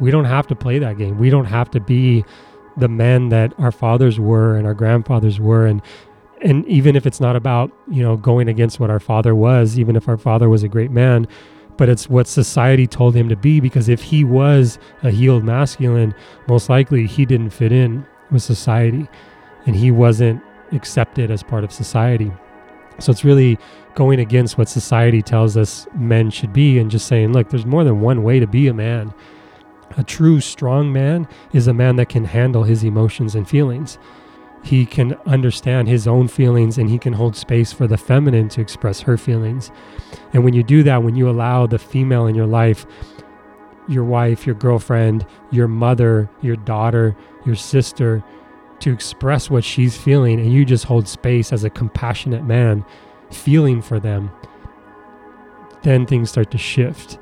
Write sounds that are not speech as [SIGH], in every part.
We don't have to play that game. We don't have to be the men that our fathers were and our grandfathers were and and even if it's not about, you know, going against what our father was, even if our father was a great man, but it's what society told him to be because if he was a healed masculine, most likely he didn't fit in with society and he wasn't accepted as part of society. So it's really going against what society tells us men should be and just saying, look, there's more than one way to be a man. A true strong man is a man that can handle his emotions and feelings. He can understand his own feelings and he can hold space for the feminine to express her feelings. And when you do that, when you allow the female in your life, your wife, your girlfriend, your mother, your daughter, your sister, to express what she's feeling, and you just hold space as a compassionate man, feeling for them, then things start to shift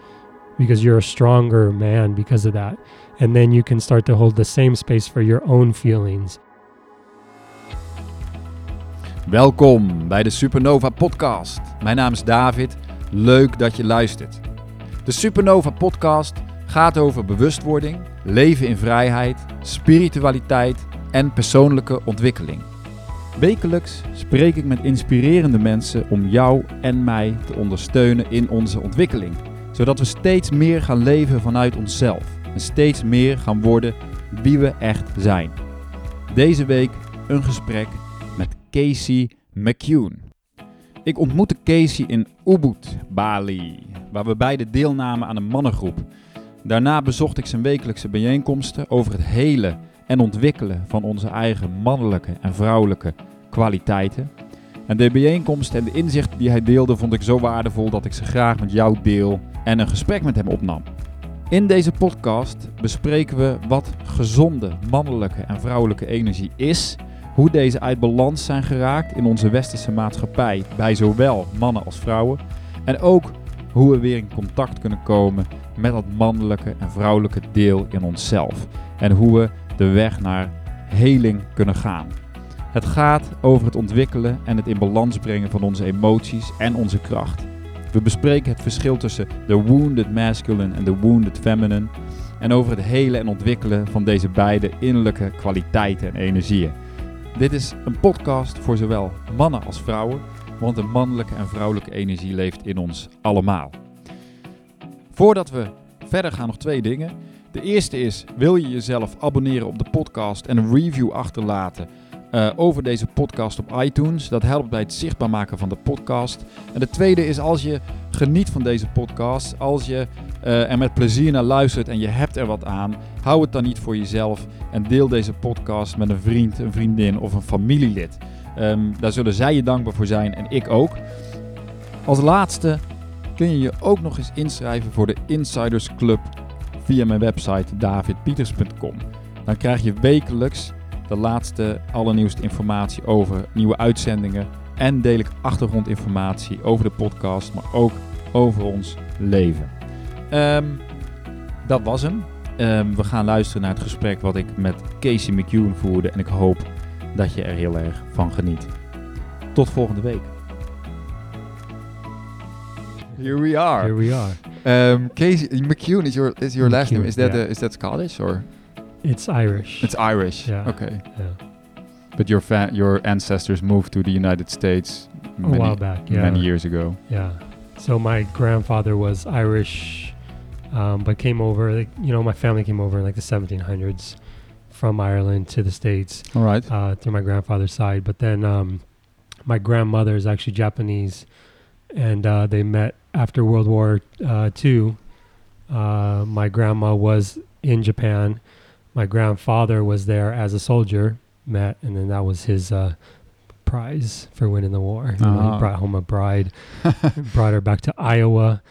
because you're a stronger man because of that. And then you can start to hold the same space for your own feelings. Welkom bij de Supernova Podcast. Mijn naam is David. Leuk dat je luistert. De Supernova Podcast gaat over bewustwording, leven in vrijheid, spiritualiteit en persoonlijke ontwikkeling. Wekelijks spreek ik met inspirerende mensen om jou en mij te ondersteunen in onze ontwikkeling, zodat we steeds meer gaan leven vanuit onszelf en steeds meer gaan worden wie we echt zijn. Deze week een gesprek met Casey McCune. Ik ontmoette Casey in Ubud, Bali, waar we beide deelnamen aan een mannengroep. Daarna bezocht ik zijn wekelijkse bijeenkomsten over het hele en ontwikkelen van onze eigen mannelijke en vrouwelijke kwaliteiten. En de bijeenkomsten en de inzichten die hij deelde vond ik zo waardevol dat ik ze graag met jou deel en een gesprek met hem opnam. In deze podcast bespreken we wat gezonde mannelijke en vrouwelijke energie is, hoe deze uit balans zijn geraakt in onze westerse maatschappij bij zowel mannen als vrouwen en ook hoe we weer in contact kunnen komen met dat mannelijke en vrouwelijke deel in onszelf en hoe we de weg naar heling kunnen gaan. Het gaat over het ontwikkelen en het in balans brengen van onze emoties en onze kracht. We bespreken het verschil tussen de wounded masculine en de wounded feminine en over het hele en ontwikkelen van deze beide innerlijke kwaliteiten en energieën. Dit is een podcast voor zowel mannen als vrouwen, want de mannelijke en vrouwelijke energie leeft in ons allemaal. Voordat we verder gaan, nog twee dingen. De eerste is: wil je jezelf abonneren op de podcast en een review achterlaten uh, over deze podcast op iTunes? Dat helpt bij het zichtbaar maken van de podcast. En de tweede is: als je geniet van deze podcast, als je uh, er met plezier naar luistert en je hebt er wat aan, hou het dan niet voor jezelf en deel deze podcast met een vriend, een vriendin of een familielid. Um, daar zullen zij je dankbaar voor zijn en ik ook. Als laatste kun je je ook nog eens inschrijven voor de Insiders Club via mijn website davidpieters.com. Dan krijg je wekelijks de laatste, allernieuwste informatie over nieuwe uitzendingen. En deel ik achtergrondinformatie over de podcast, maar ook over ons leven. Um, dat was hem. Um, we gaan luisteren naar het gesprek wat ik met Casey McEwen voerde. En ik hoop dat je er heel erg van geniet. Tot volgende week. Here we are. Here we are. Um, Casey McCune is your is your last name. Is that yeah. is that Scottish or? It's Irish. It's Irish. Yeah. Okay. yeah. But your fa- your ancestors moved to the United States a while back. Yeah. many years ago. Yeah. So my grandfather was Irish, um, but came over. Like, you know, my family came over in like the 1700s from Ireland to the states All right. uh, through my grandfather's side. But then um, my grandmother is actually Japanese, and uh, they met after World War uh, II. Uh, my grandma was in Japan. My grandfather was there as a soldier. Met, and then that was his uh, prize for winning the war. You know, Ah. he brought home a bride, [LAUGHS] brought her back to Iowa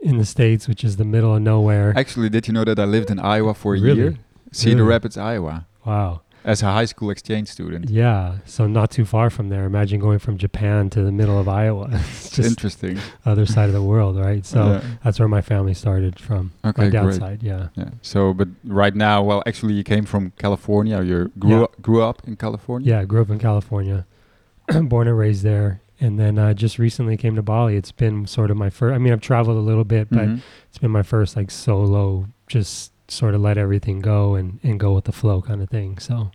in the states, which is the middle of nowhere. Actually, did you know that I lived in Iowa for a Really? year? Cedar Really? Rapids, Iowa, wow. As a high school exchange student. Yeah, so not too far from there. Imagine going from Japan to the middle of Iowa. [LAUGHS] it's just Interesting. other side of the world, right? So Yeah. that's where my family started from. Okay, my dad's great. side, yeah. Yeah. So, but right now, well, actually, you came from California. You grew Yeah. up, grew up in California. Yeah, I grew up in California, [CLEARS THROAT] born and raised there, and then uh, just recently came to Bali. It's been sort of my first. I mean, I've traveled a little bit, but Mhm. it's been my first like solo, just sort of let everything go and, and go with the flow kind of thing. So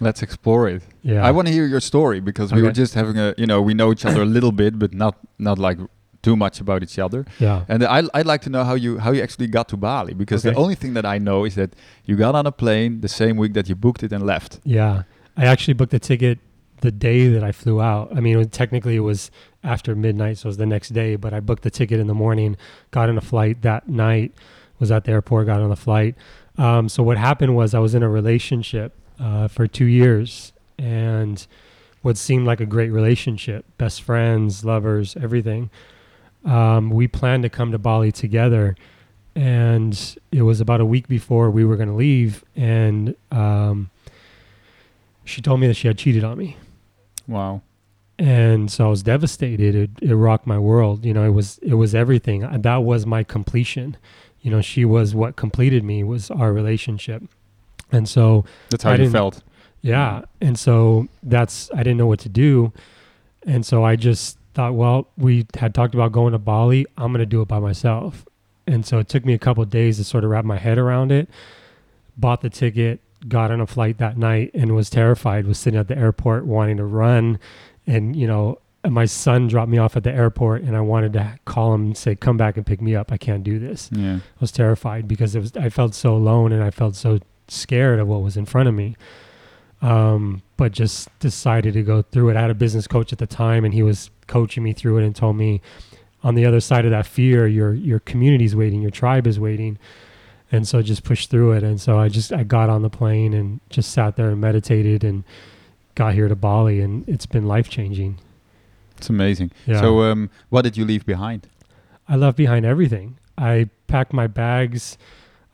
Let's explore it. yeah, I want to hear your story because we were just having a, you know, we know each other a [COUGHS] little bit, but not not like too much about each other. yeah, And I, I'd like to know how you how you actually got to Bali because the only thing that I know is that you got on a plane the same week that you booked it and left. yeah. I actually booked the ticket the day that I flew out. I mean, it was, technically it was after midnight, so it was the next day. But I booked the ticket in the morning, got on a flight that night, was at the airport, got on the flight. Um, so what happened was I was in a relationship uh, for two years, and what seemed like a great relationship, best friends, lovers, everything. Um, we planned to come to Bali together, and it was about a week before we were going to leave, and um, she told me that she had cheated on me Wow. and so I was devastated. It, it rocked my world. You know, it was it was everything. That was my completion. You know, she was what completed me was our relationship, and so That's how I you felt. yeah, and so that's I didn't know what to do, and so I just thought, well, we had talked about going to Bali. I'm gonna do it by myself, and so it took me a couple of days to sort of wrap my head around it. Bought the ticket, got on a flight that night, and was terrified. Was sitting at the airport wanting to run, and you know. My son dropped me off at the airport, and I wanted to call him and say, "Come back and pick me up. I can't do this." Yeah. I was terrified because it was I felt so alone and I felt so scared of what was in front of me. Um, but just decided to go through it. I had a business coach at the time and he was coaching me through it and told me on the other side of that fear, your your community's waiting, your tribe is waiting. And so just pushed through it. And so I just I got on the plane and just sat there and meditated and got here to Bali and it's been life changing. It's amazing. Yeah. So, um, what did you leave behind? I left behind everything. I packed my bags.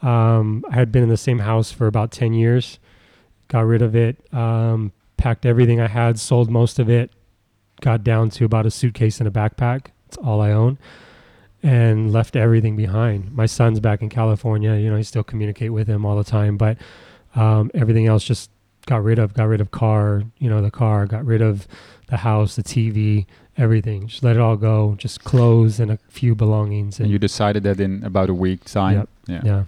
Um, I had been in the same house for about 10 years, got rid of it, um, packed everything I had, sold most of it, got down to about a suitcase and a backpack. It's all I own, and left everything behind. My son's back in California. You know, I still communicate with him all the time, but um, everything else just got rid of. Got rid of car, you know, the car, got rid of the house, the TV, everything. Just let it all go. Just clothes and a few belongings. And you decided that in about a week time. Yep. Yeah. yeah.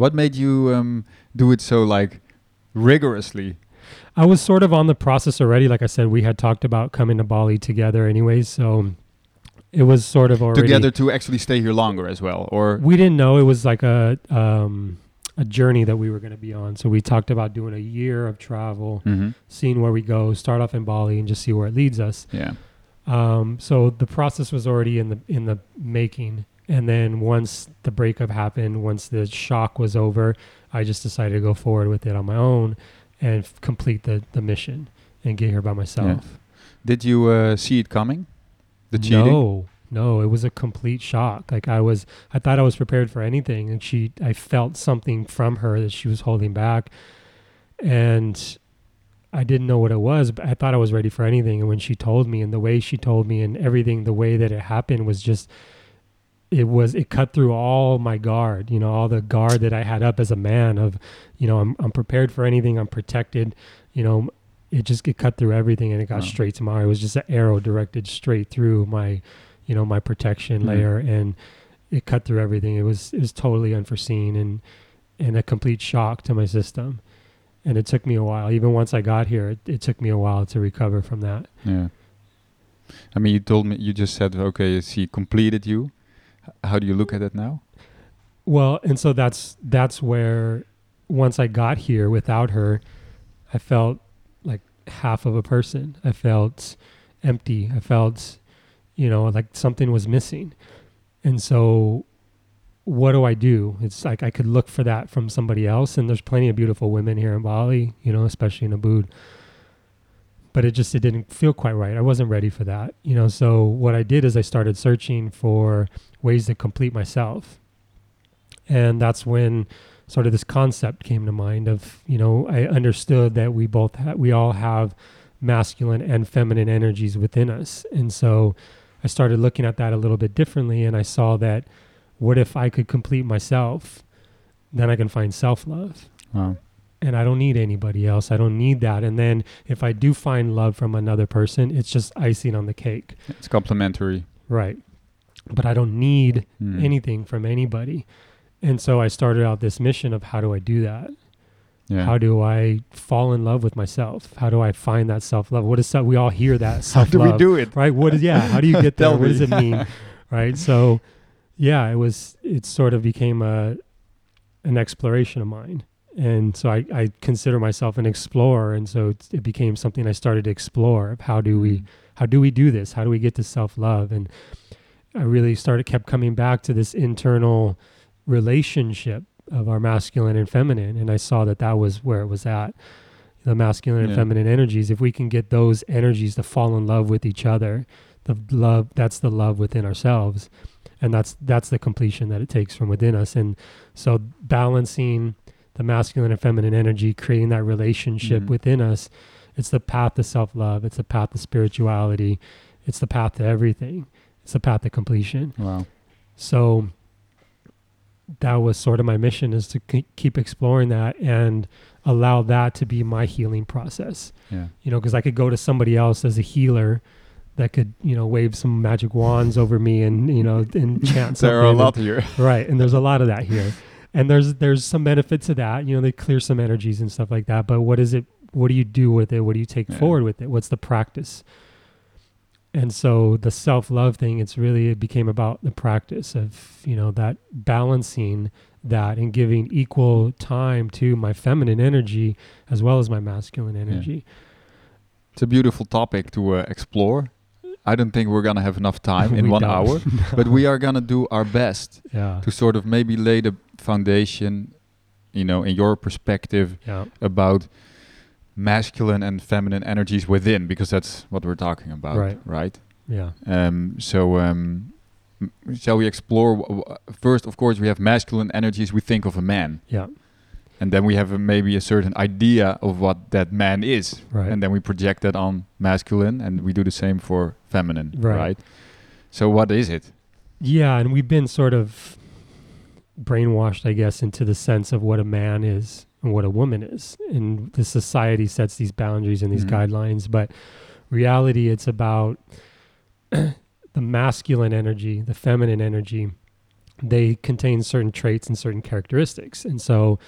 What made you um, do it so like rigorously? I was sort of on the process already. Like I said, we had talked about coming to Bali together anyways. So it was sort of already Together to actually stay here longer as well, or We didn't know it was like a um, a journey that we were going to be on. So we talked about doing a year of travel, Mhm. seeing where we go, start off in Bali, and just see where it leads us. yeah, Um, so the process was already in the in the making. And then once the breakup happened, once the shock was over, I just decided to go forward with it on my own and f- complete the, the mission and get here by myself. did you uh, see it coming? The cheating. No, no, it was a complete shock. Like I was, I thought I was prepared for anything, and she, I felt something from her that she was holding back, and I didn't know what it was. But I thought I was ready for anything, and when she told me, and the way she told me, and everything, the way that it happened was just. It was it cut through all my guard, you know, all the guard that I had up as a man of, you know, I'm I'm prepared for anything, I'm protected, you know, it just it cut through everything and it got Wow. straight to my heart. It was just an arrow directed straight through my, you know, my protection Mhm. layer, and it cut through everything. It was it was totally unforeseen and and a complete shock to my system. And it took me a while. Even once I got here, it, it took me a while to recover from that. Yeah. I mean, you told me you just said okay, she completed you. How do you look at it now? Well, and so that's that's where once I got here without her, I felt like half of a person. I felt empty. I felt, you know, like something was missing. And so what do I do? It's like I could look for that from somebody else and there's plenty of beautiful women here in Bali, you know, especially in Ubud. But it just it didn't feel quite right. I wasn't ready for that. You know, so what I did is I started searching for ways to complete myself and that's when sort of this concept came to mind of you know i understood that we both ha- we all have masculine and feminine energies within us and so i started looking at that a little bit differently and i saw that what if i could complete myself then i can find self-love Wow. And i don't need anybody else i don't need that and then if i do find love from another person it's just icing on the cake It's complementary. right but i don't need Mm. anything from anybody. And so I started out this mission of how do I do that? Yeah. How do I fall in love with myself? How do I find that self love? What is that? We all hear that [LAUGHS] How self do we do it? right? What is yeah? How do you get there? [LAUGHS] What does it mean, [LAUGHS] right? So, yeah, it was. It sort of became a an exploration of mine, and so I, I consider myself an explorer, and so it's, it became something I started to explore of how do we Mm. how do we do this? How do we get to self love? And I really started kept coming back to this internal relationship of our masculine and feminine, and I saw that that was where it was at. The masculine and feminine energies. If we can get those energies to fall in love with each other, the love that's the love within ourselves, and that's that's the completion that it takes from within us. And so balancing the masculine and feminine energy, creating that relationship Mhm. within us, it's the path to self love. It's the path to spirituality. It's the path to everything. It's the path to completion. Wow. So that was sort of my mission is to ke- keep exploring that and allow that to be my healing process. Yeah. You know, because I could go to somebody else as a healer that could, you know, wave some magic wands over me and, you know, and chant. There are a and- lot here. right and there's a lot of that here and there's there's some benefit to that you know they clear some energies and stuff like that but what is it what do you do with it? What do you take Yeah. forward with it? What's the practice? And so the self-love thing it's really it became about the practice of you know that balancing that and giving equal time to my feminine energy as well as my masculine energy. It's a beautiful topic to uh, explore. I don't think we're gonna have enough time [LAUGHS] in one don't. hour, [LAUGHS] but we are gonna do our best yeah to sort of maybe lay the foundation, you know, in your perspective yeah about masculine and feminine energies within, because that's what we're talking about, Right. Right. yeah Um, so, um, shall we explore? First, of course, we have masculine energies. We think of a man, yeah and then we have a, maybe a certain idea of what that man is, right and then we project that on masculine, and we do the same for feminine, Right. right? So, what is it? Yeah, and we've been sort of brainwashed, I guess, into the sense of what a man is and what a woman is. And the society sets these boundaries and these Mhm. guidelines, but reality it's about [CLEARS THROAT] the masculine energy, the feminine energy. They contain certain traits and certain characteristics. And so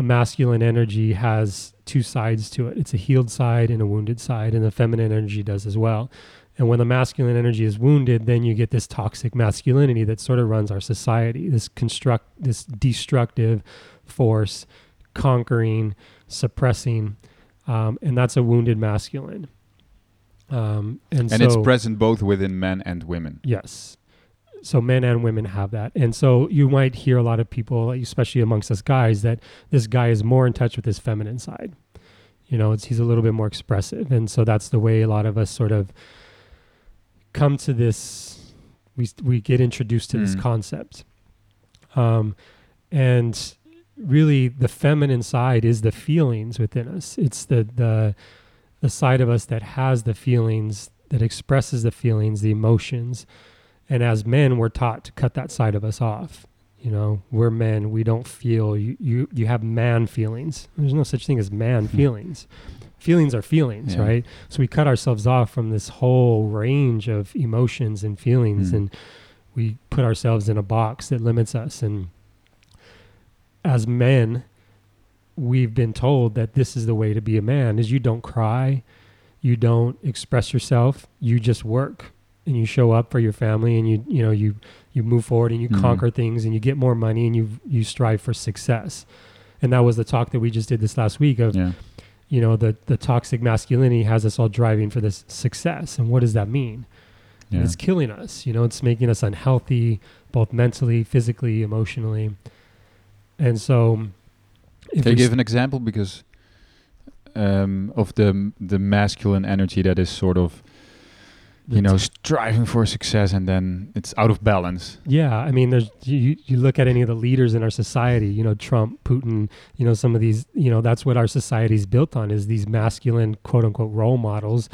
a masculine energy has two sides to it. It's a healed side and a wounded side, and the feminine energy does as well. And when the masculine energy is wounded, then you get this toxic masculinity that sort of runs our society. This construct, this destructive force, conquering, suppressing, um, and that's a wounded masculine. Um, and, And so, it's present both within men and women. Yes. So men and women have that. And so you might hear a lot of people, especially amongst us guys, that this guy is more in touch with his feminine side. You know, it's, he's a little bit more expressive. And so that's the way a lot of us sort of come to this, we, we get introduced to this Mm. concept. Um, and really the feminine side is the feelings within us. It's the, the, the side of us that has the feelings, that expresses the feelings, the emotions. And as men, we're taught to cut that side of us off. You know, we're men. We don't feel. You you you have man feelings. There's no such thing as man Hmm. feelings. Feelings are feelings, Yeah. right? So we cut ourselves off from this whole range of emotions and feelings, Hmm. and we put ourselves in a box that limits us. And as men, we've been told that this is the way to be a man: is you don't cry, you don't express yourself, you just work and you show up for your family and you you know you you move forward and you Mhm. conquer things and you get more money and you you strive for success and that was the talk that we just did this last week of Yeah. you know the the toxic masculinity has us all driving for this success and what does that mean Yeah. it's killing us you know it's making us unhealthy both mentally physically emotionally and so if Can you give an example because um, of the the masculine energy that is sort of you know striving for success and then it's out of balance. Yeah, I mean, there's you, you look at any of the leaders in our society, you know, Trump, Putin, you know, some of these, you know, that's what our society's built on is these masculine quote unquote role models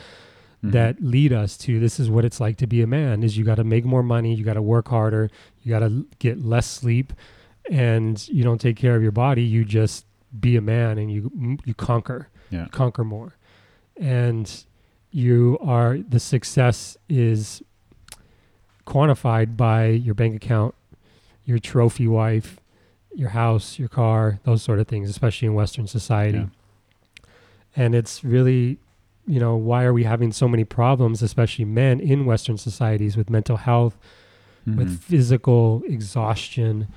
Mhm. that lead us to this is what it's like to be a man is you got to make more money, you got to work harder, you got to get less sleep and you don't take care of your body, you just be a man and you you conquer. Yeah. You conquer more. And you are the success is quantified by your bank account, your trophy wife, your house, your car, those sort of things, especially in Western society. Yeah. And it's really, you know, why are we having so many problems, especially men in Western societies with mental health, with Mhm. physical exhaustion,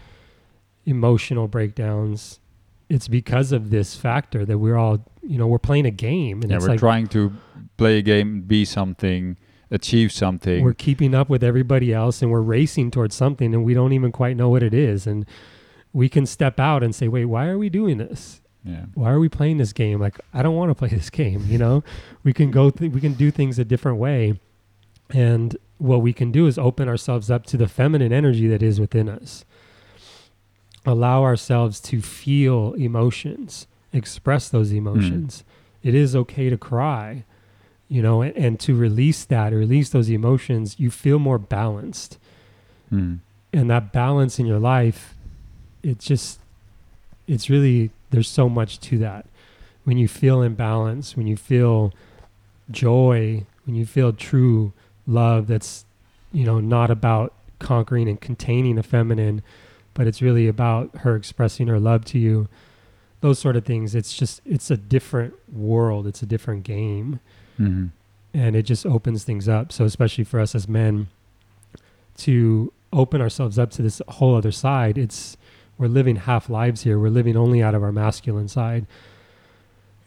emotional breakdowns? It's because of this factor that we're all, you know, we're playing a game. And yeah, we're like trying to play a game, be something, achieve something. we're keeping up with everybody else and we're racing towards something and we don't even quite know what it is. And we can step out and say, wait, why are we doing this? yeah. why are we playing this game? Like, I don't want to play [LAUGHS] this game. You know, we can go, th- we can do things a different way. And what we can do is open ourselves up to the feminine energy that is within us. Allow ourselves to feel emotions, express those emotions. It is okay to cry, you know, and, and to release that, release those emotions, you feel more balanced Mm. and that balance in your life it's just it's really there's so much to that when you feel in balance when you feel joy when you feel true love that's you know not about conquering and containing a feminine but it's really about her expressing her love to you those sort of things it's just it's a different world it's a different game Mhm. and it just opens things up. So especially for us as men to open ourselves up to this whole other side, it's we're living half lives here. We're living only out of our masculine side.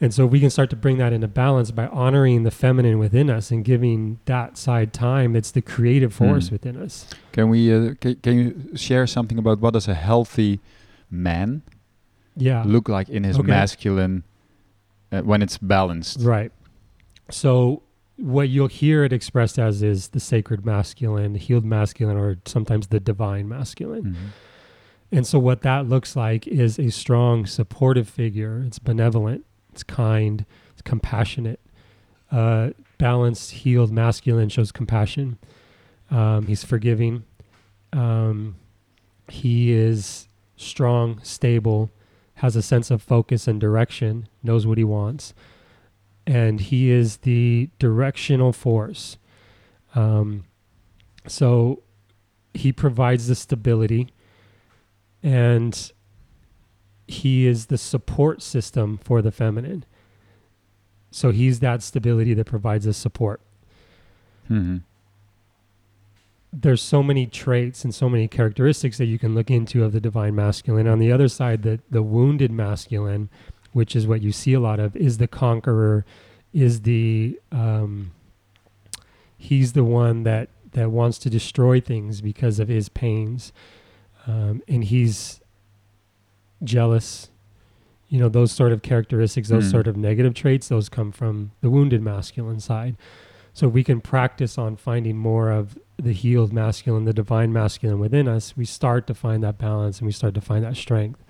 And so we can start to bring that into balance by honoring the feminine within us and giving that side time. It's the creative force Hmm. within us. Can we? Uh, ca- can you share something about what does a healthy man Yeah. look like in his Okay. masculine uh, when it's balanced? Right. So what you'll hear it expressed as is the sacred masculine, the healed masculine, or sometimes the divine masculine. Mhm. And so, what that looks like is a strong, supportive figure. It's benevolent, it's kind, it's compassionate. Uh, balanced, healed, masculine shows compassion. Um, he's forgiving. Um, he is strong, stable, has a sense of focus and direction, knows what he wants. And he is the directional force. Um, so, he provides the stability and he is the support system for the feminine. So he's that stability that provides us support. Mhm. There's so many traits and so many characteristics that you can look into of the divine masculine. On the other side, the the wounded masculine, which is what you see a lot of, is the conqueror, is the um, he's the one that that wants to destroy things because of his pains, um, and he's jealous. You know those sort of characteristics, those Hmm. sort of negative traits, those come from the wounded masculine side. So we can practice on finding more of the healed masculine, the divine masculine within us. We start to find that balance and we start to find that strength.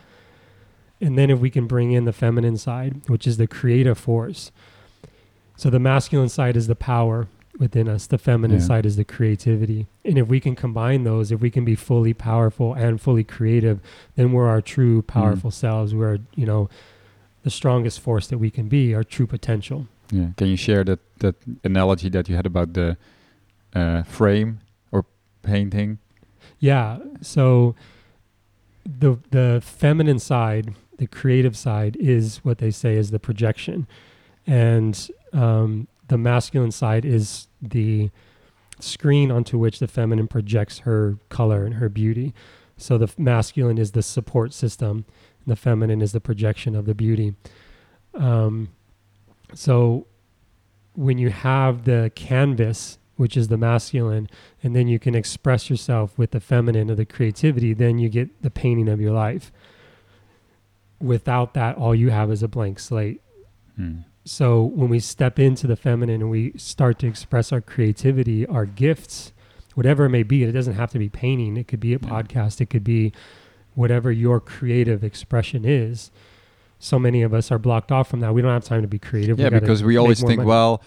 And then if we can bring in the feminine side, which is the creative force. So the masculine side is the power within us, the feminine Yeah. side is the creativity. And if we can combine those, if we can be fully powerful and fully creative, then we're our true mm. powerful selves. We're, you know, the strongest force that we can be, our true potential. Yeah. Can you share that that analogy that you had about the uh, frame or painting? Yeah. So the the feminine side, the creative side, is what they say is the projection, and um, the masculine side is the screen onto which the feminine projects her color and her beauty. So the masculine is the support system, the feminine is the projection of the beauty. Um, so when you have the canvas, which is the masculine, and then you can express yourself with the feminine or the creativity, then you get the painting of your life. Without that, all you have is a blank slate. Hmm. So when we step into the feminine and we start to express our creativity, our gifts, whatever it may be, it doesn't have to be painting. It could be a Yeah. podcast. It could be whatever your creative expression is. So many of us are blocked off from that. We don't have time to be creative. Yeah, gotta because we always think, money. well,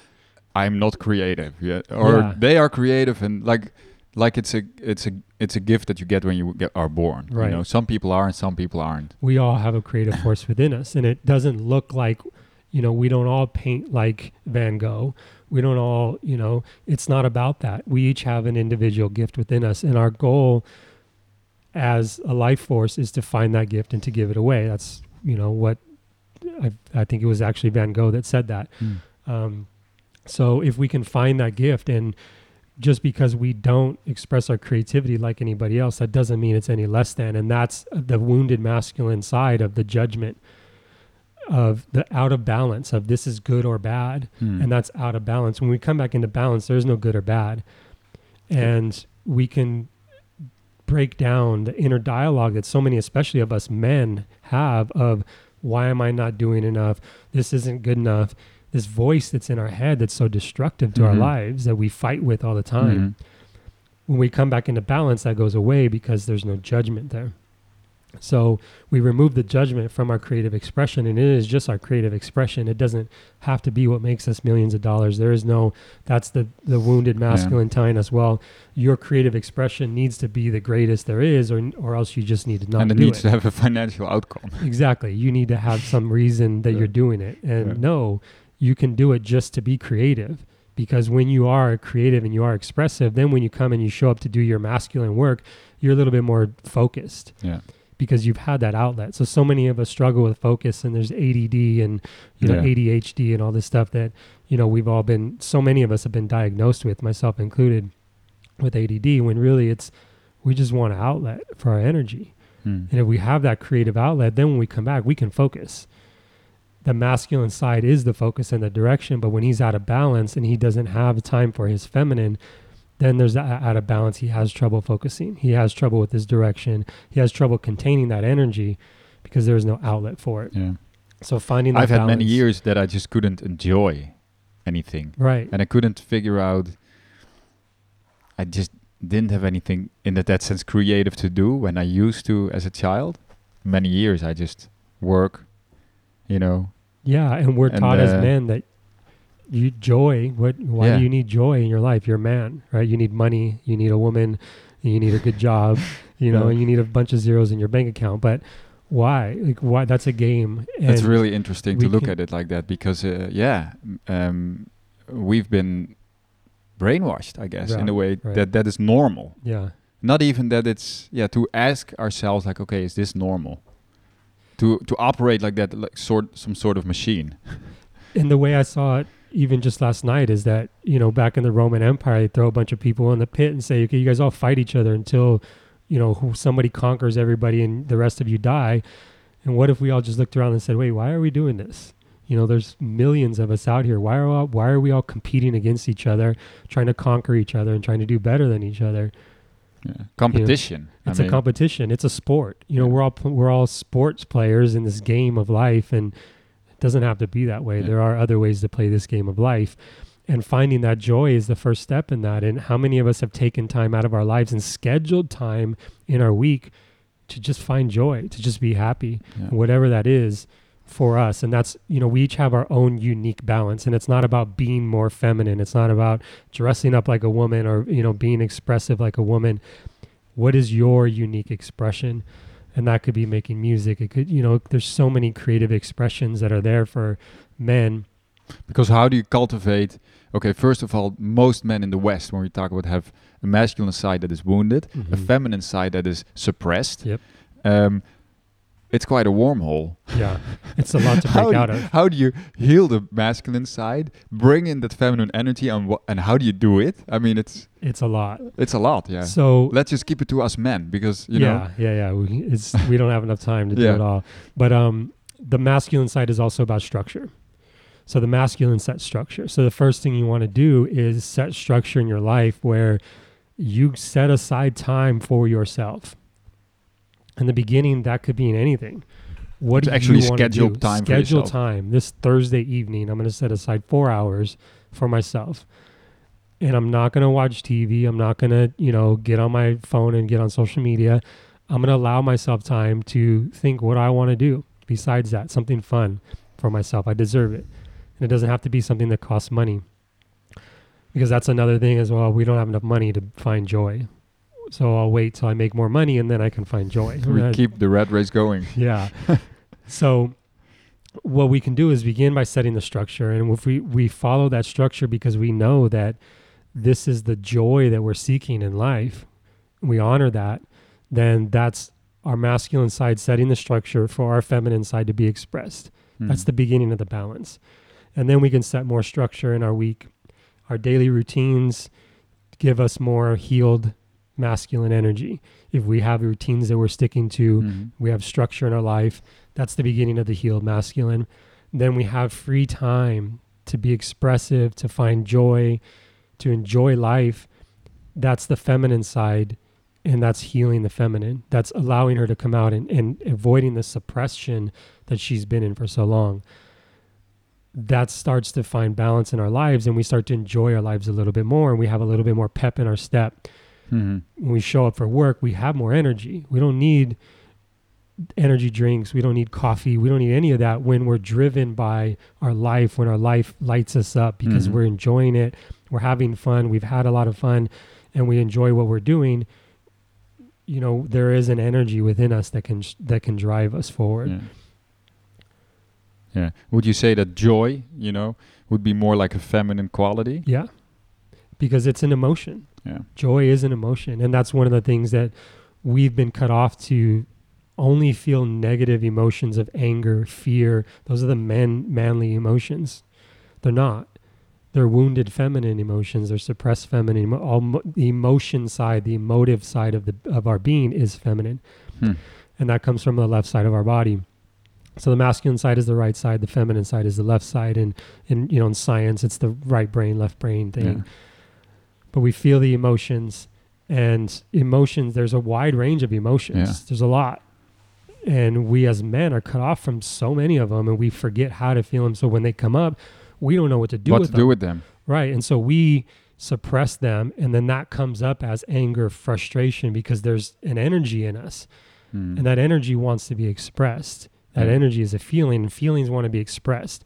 I'm not creative yet, or Yeah. they are creative, and like, like it's a it's a it's a gift that you get when you get are born. Right. You know, some people are and some people aren't. we all have a creative force within us and it doesn't look like you know we don't all paint like van gogh we don't all you know it's not about that we each have an individual gift within us and our goal as a life force is to find that gift and to give it away. That's you know what I, I think it was actually Van Gogh that said that. Mm. Um, so if we can find that gift and just because we don't express our creativity like anybody else, that doesn't mean it's any less than. And that's the wounded masculine side of the judgment of the out of balance of this is good or bad. Mm. And that's out of balance. When we come back into balance, there's no good or bad. And we can break down the inner dialogue that so many, especially of us men, have of why am I not doing enough? This isn't good enough. This voice that's in our head that's so destructive to our Mhm. lives that we fight with all the time. Mhm. When we come back into balance, that goes away because there's no judgment there. So we remove the judgment from our creative expression, and it is just our creative expression. It doesn't have to be what makes us millions of dollars. There is no, that's the, the wounded masculine telling us, well, your creative expression needs to be the greatest there is, or, or else you just need to not and it needs it. to have a financial outcome. Exactly. You need to have some reason that [LAUGHS] Yeah. you're doing it. And Yeah. no, you can do it just to be creative. Because when you are creative and you are expressive, then when you come and you show up to do your masculine work, you're a little bit more focused Yeah. because you've had that outlet. So so many of us struggle with focus and there's ADD and you know Yeah. ADHD and all this stuff that you know we've all been so many of us have been diagnosed with, myself included, with ADD when really it's we just want an outlet for our energy. Mm. And if we have that creative outlet, then when we come back, we can focus. The masculine side is the focus and the direction, but when he's out of balance and he doesn't have time for his feminine, then there's that out of balance. He has trouble focusing. He has trouble with his direction. He has trouble containing that energy because there is no outlet for it. Yeah. So finding that I've had many years that I just couldn't enjoy anything. right? and I couldn't figure out. I just didn't have anything in that, that sense creative to do when I used to as a child. Many years I just work, you know. Yeah, and we're And, taught as uh, men that you joy. What? Why Yeah. do you need joy in your life? You're a man, right? You need money. You need a woman. You need a good job. [LAUGHS] You know, Yeah. and you need a bunch of zeros in your bank account. But why? Like, why? That's a game. It's really interesting to look at it like that because, uh, yeah, um, we've been brainwashed, I guess, in a way right. that that is normal. yeah. Not even that it's yeah to ask ourselves like, okay, is this normal? To to operate like that, like sort some sort of machine. [LAUGHS] And the way I saw it, even just last night, is that you know back in the Roman Empire, they throw a bunch of people in the pit and say, "Okay, you guys all fight each other until you know somebody conquers everybody and the rest of you die." And what if we all just looked around and said, "Wait, why are we doing this?" You know, there's millions of us out here. Why are all, why are we all competing against each other, trying to conquer each other and trying to do better than each other? Yeah. Competition. I It's mean, a competition. It's a sport. You know, Yeah. we're all we're all sports players in this game of life, and it doesn't have to be that way. Yeah. There are other ways to play this game of life, and finding that joy is the first step in that. And how many of us have taken time out of our lives and scheduled time in our week to just find joy, to just be happy, whatever that is for us and that's you know we each have our own unique balance and it's not about being more feminine it's not about dressing up like a woman or you know being expressive like a woman what is your unique expression and that could be making music it could you know there's so many creative expressions that are there for men Because how do you cultivate? Okay, first of all, most men in the West, when we talk about, have a masculine side that is wounded, a Mhm. feminine side that is suppressed. Yep. Um, it's quite a wormhole. yeah it's a lot to [LAUGHS] break out of how do you heal the masculine side, bring in that feminine energy, and wha- and how do you do it? I mean, it's it's a lot it's a lot. Yeah. so Let's just keep it to us men because you yeah, know. yeah, yeah. We, it's we don't have enough time to do [LAUGHS] it all. But um, the masculine side is also about structure. So the masculine sets structure. So the first thing you want to do is set structure in your life where you set aside time for yourself. In the beginning, that could be in anything. What do actually you schedule do? time Schedule time. This Thursday evening, I'm going to set aside four hours for myself and I'm not going to watch TV. I'm not going to, you know, get on my phone and get on social media. I'm going to allow myself time to think what I want to do besides that, something fun for myself. I deserve it. And it doesn't have to be something that costs money. Because that's another thing as well. We don't have enough money to find joy. So I'll wait till I make more money and then I can find joy. [LAUGHS] We Right? keep the rat race going. [LAUGHS] Yeah. so what we can do is begin by setting the structure and if we we follow that structure because we know that this is the joy that we're seeking in life we honor that then that's our masculine side setting the structure for our feminine side to be expressed. That's Mhm. the beginning of the balance. And then we can set more structure in our week. Our daily routines give us more healed masculine energy. If we have routines that we're sticking to, Mhm. we have structure in our life, that's the beginning of the healed masculine. Then we have free time to be expressive, to find joy, to enjoy life. That's the feminine side. And that's healing the feminine. That's allowing her to come out and, and avoiding the suppression that she's been in for so long. That starts to find balance in our lives, and we start to enjoy our lives a little bit more, and we have a little bit more pep in our step. Mhm. When we show up for work, we have more energy. We don't need energy drinks. We don't need coffee. We don't need any of that when we're driven by our life, when our life lights us up because Mhm. we're enjoying it. We're having fun. We've had a lot of fun and we enjoy what we're doing. You know, there is an energy within us that can that can drive us forward. Yeah. Yeah. Would you say that joy, you know, would be more like a feminine quality? Yeah. Because it's an emotion. Yeah. Joy is an emotion. And that's one of the things that we've been cut off to only feel negative emotions of anger, fear. Those are the men manly emotions. They're not. They're wounded feminine emotions. They're suppressed feminine. All mo- the emotion side, the emotive side of the of our being is feminine, Hmm. and that comes from the left side of our body. So the masculine side is the right side. The feminine side is the left side. And in you know in science, it's the right brain, left brain thing Yeah. But we feel the emotions and emotions there's a wide range of emotions Yeah. there's a lot and we as men are cut off from so many of them and we forget how to feel them so when they come up we don't know what to do what with to them do with them? right and so we suppress them and then that comes up as anger frustration because there's an energy in us Mm. and that energy wants to be expressed that Yeah. energy is a feeling and feelings want to be expressed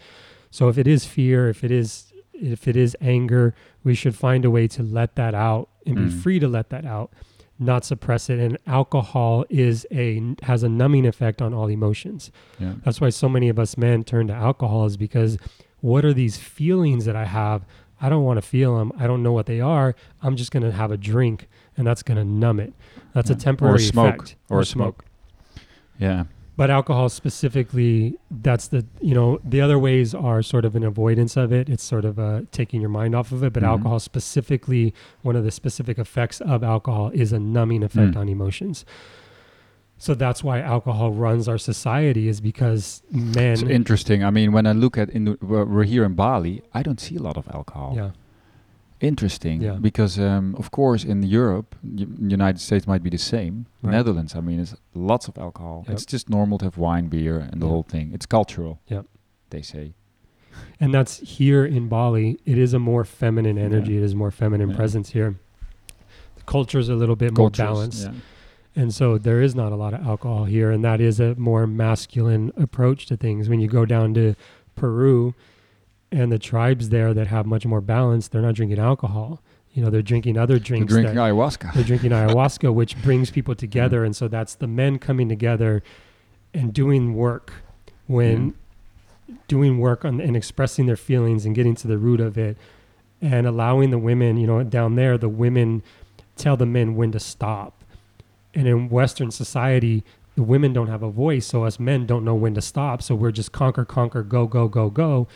so if it is fear if it is if it is anger we should find a way to let that out and be Mm. free to let that out not suppress it and alcohol is a has a numbing effect on all emotions yeah. that's why so many of us men turn to alcohol is because what are these feelings that i have i don't want to feel them i don't know what they are i'm just going to have a drink and that's going to numb it that's Yeah. a temporary smoke. effect Or smoke. Yeah. But alcohol specifically that's the you know the other ways are sort of an avoidance of it it's sort of uh, taking your mind off of it but Mhm. alcohol specifically one of the specific effects of alcohol is a numbing effect Mm. on emotions so that's why alcohol runs our society is because men It's interesting. I mean, when I look at, in the, we're here in Bali, I don't see a lot of alcohol. yeah Interesting. Yeah. Because, um, of course, in Europe, United States might be the same. Right. Netherlands, I mean, it's lots of alcohol. Yep. It's just normal to have wine, beer, and the Yep. whole thing. It's cultural. Yep. They say. and that's here in Bali. It is a more feminine energy. Yeah. It is more feminine Yeah. presence here. The culture is a little bit more balanced. Yeah. And so there is not a lot of alcohol here, and that is a more masculine approach to things. When you go down to Peru and the tribes there that have much more balance, they're not drinking alcohol. You know, they're drinking other They're drinks. drinking that, ayahuasca. they're drinking [LAUGHS] ayahuasca, which brings people together. And so that's the men coming together and doing work when doing work on and expressing their feelings and getting to the root of it and allowing the women, you know, down there, the women tell the men when to stop. And in Western society, the women don't have a voice, so us men don't know when to stop. So we're just conquer, conquer, go, go, go, go.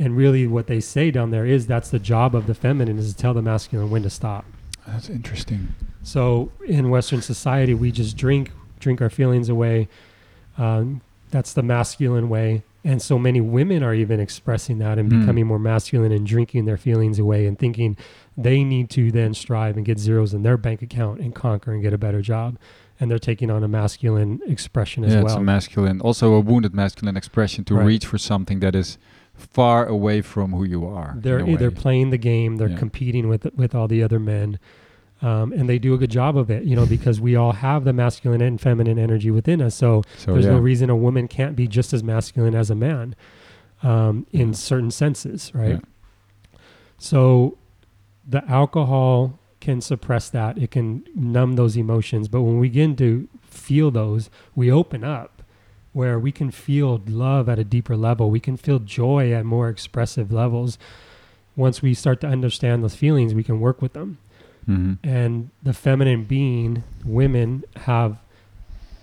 And really, what they say down there is that's the job of the feminine is to tell the masculine when to stop. That's interesting. So in Western society, we just drink, drink our feelings away. Um, that's the masculine way. And so many women are even expressing that and Hmm. becoming more masculine and drinking their feelings away and thinking they need to then strive and get zeros in their bank account and conquer and get a better job. And they're taking on a masculine expression as well. yeah, it's a masculine, also a wounded masculine expression to Right. reach for something that is far away from who you are. they're either playing the game, they're Yeah. competing with with all the other men, um, and they do a good job of it. You know, [LAUGHS] because we all have the masculine and feminine energy within us. So So There's yeah. no reason a woman can't be just as masculine as a man um, in Yeah. certain senses, right? So the alcohol can suppress that. It can numb those emotions. But when we begin to feel those, we open up where we can feel love at a deeper level. We can feel joy at more expressive levels. Once we start to understand those feelings, we can work with them. Mhm. and the feminine being women have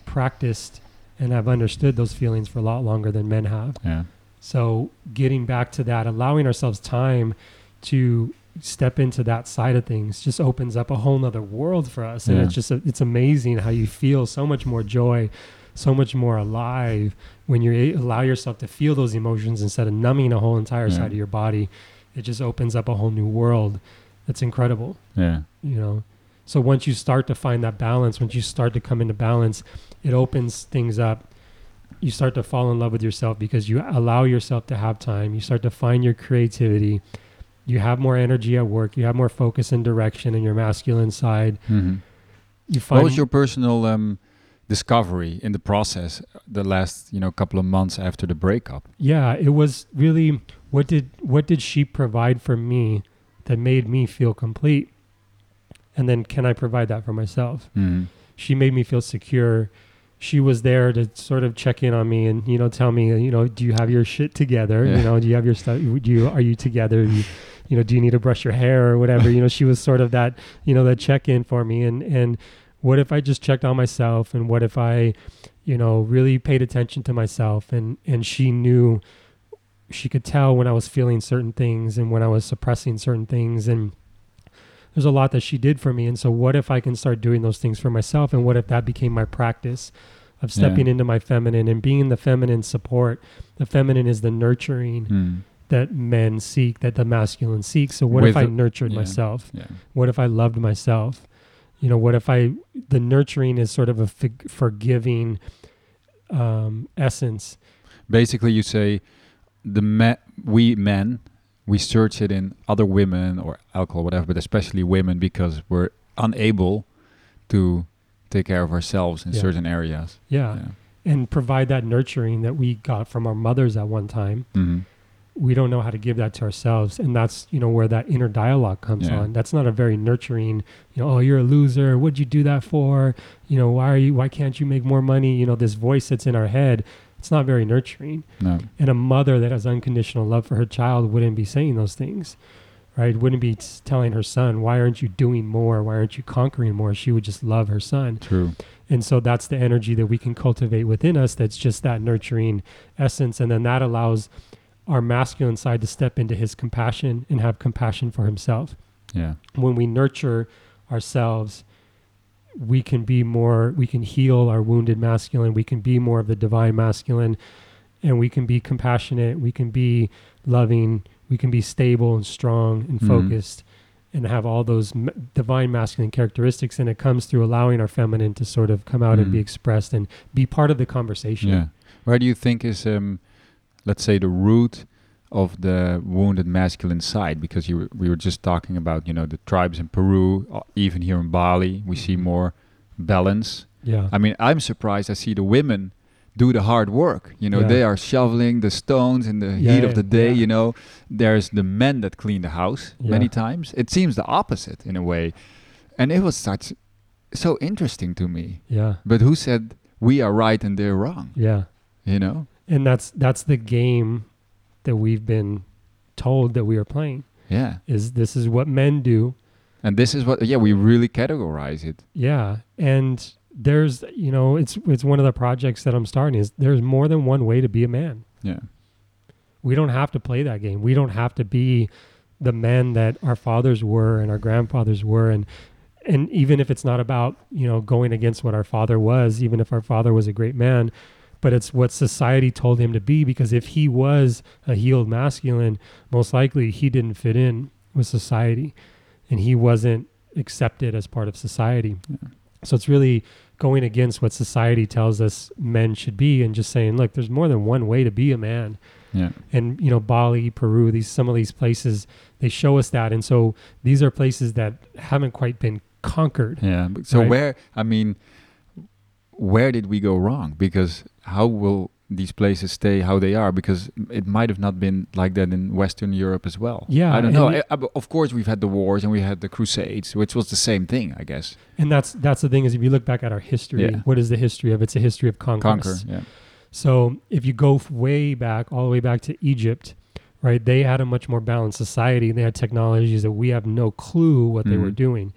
practiced and have understood those feelings for a lot longer than men have Yeah. so getting back to that allowing ourselves time to step into that side of things just opens up a whole nother world for us and Yeah. it's just it's amazing how you feel so much more joy so much more alive when you allow yourself to feel those emotions instead of numbing a whole entire Yeah. side of your body. It just opens up a whole new world. That's incredible. Yeah. you know? So once you start to find that balance once you start to come into balance it opens things up. You start to fall in love with yourself because you allow yourself to have time. You start to find your creativity. You have more energy at work. You have more focus and direction in your masculine side. Mhm. you find What was your personal um, discovery in the process the last you know couple of months after the breakup? yeah it was really what did what did she provide for me that made me feel complete and then can i provide that for myself Mhm. she made me feel secure. She was there to sort of check in on me and you know tell me you know do you have your shit together? Yeah. You know do you have your stuff? Do you are you together? You, you know do you need to brush your hair or whatever? you know she was sort of that you know that check in for me and and what if I just checked on myself? And what if I you know really paid attention to myself? And and she knew she could tell when I was feeling certain things and when I was suppressing certain things. And there's a lot that she did for me. And so what if i can start doing those things for myself? And what if that became my practice of stepping into my feminine and being the feminine support? The feminine is the nurturing Mm. that men seek that the masculine seeks. So what if With i the- nurtured yeah. myself? Yeah. what if i loved myself you know what if i the nurturing is sort of a fig- forgiving um essence Basically, you say the me- we men we search it in other women or alcohol, whatever, but especially women because we're unable to take care of ourselves in Yeah. certain areas. yeah. and provide that nurturing that we got from our mothers at one time Mhm. We don't know how to give that to ourselves. And that's you know where that inner dialogue comes Yeah. on. That's not a very nurturing you know oh you're a loser. What'd you do that for? You know why are you why can't you make more money? You know this voice that's in our head it's not very nurturing. No. and a mother that has unconditional love for her child wouldn't be saying those things right? Wouldn't be telling her son why aren't you doing more? Why aren't you conquering more? She would just love her son. True. and so that's the energy that we can cultivate within us that's just that nurturing essence. And then that allows our masculine side to step into his compassion and have compassion for himself. Yeah. When we nurture ourselves, we can be more, we can heal our wounded masculine, we can be more of the divine masculine, and we can be compassionate, we can be loving, we can be stable and strong and Mhm. focused and have all those m- divine masculine characteristics and it comes through allowing our feminine to sort of come out and be Mm. expressed and be part of the conversation Yeah. Where do you think is, um, let's say, the root of the wounded masculine side? Because you were, we were just talking about, you know, the tribes in Peru, uh, even here in Bali, we see more balance. yeah I mean, I'm surprised. I see the women do the hard work. You know, Yeah. they are shoveling the stones in the Yeah, heat of the day. yeah. You know, there's the men that clean the house many times. It seems the opposite in a way, and it was such so interesting to me. yeah But who said we are right and they're wrong? yeah You know. And that's that's the game that we've been told that we are playing Yeah. is this is what men do And this is what, yeah, we really categorize it. yeah and there's you know it's it's one of the projects that i'm starting is there's more than one way to be a man Yeah. we don't have to play that game we don't have to be the men that our fathers were and our grandfathers were and and even if it's not about you know going against what our father was even if our father was a great man but it's what society told him to be because if he was a healed masculine most likely he didn't fit in with society and he wasn't accepted as part of society Yeah. so it's really going against what society tells us men should be and just saying look there's more than one way to be a man Yeah. and you know Bali, Peru, these some of these places they show us that, and so these are places that haven't quite been conquered. Yeah. So Right. where, I mean, where did we go wrong? Because how will these places stay how they are? Because it might have not been like that in Western Europe as well. Yeah, I don't know. I- I- of course, we've had the wars and we had the Crusades, which was the same thing, I guess. And that's that's the thing is if you look back at our history, Yeah. what is the history of? It's a history of conquest. Conquer. Yeah. So if you go way back, all the way back to Egypt, right? They had a much more balanced society. They had technologies that we have no clue what they were Mhm. doing.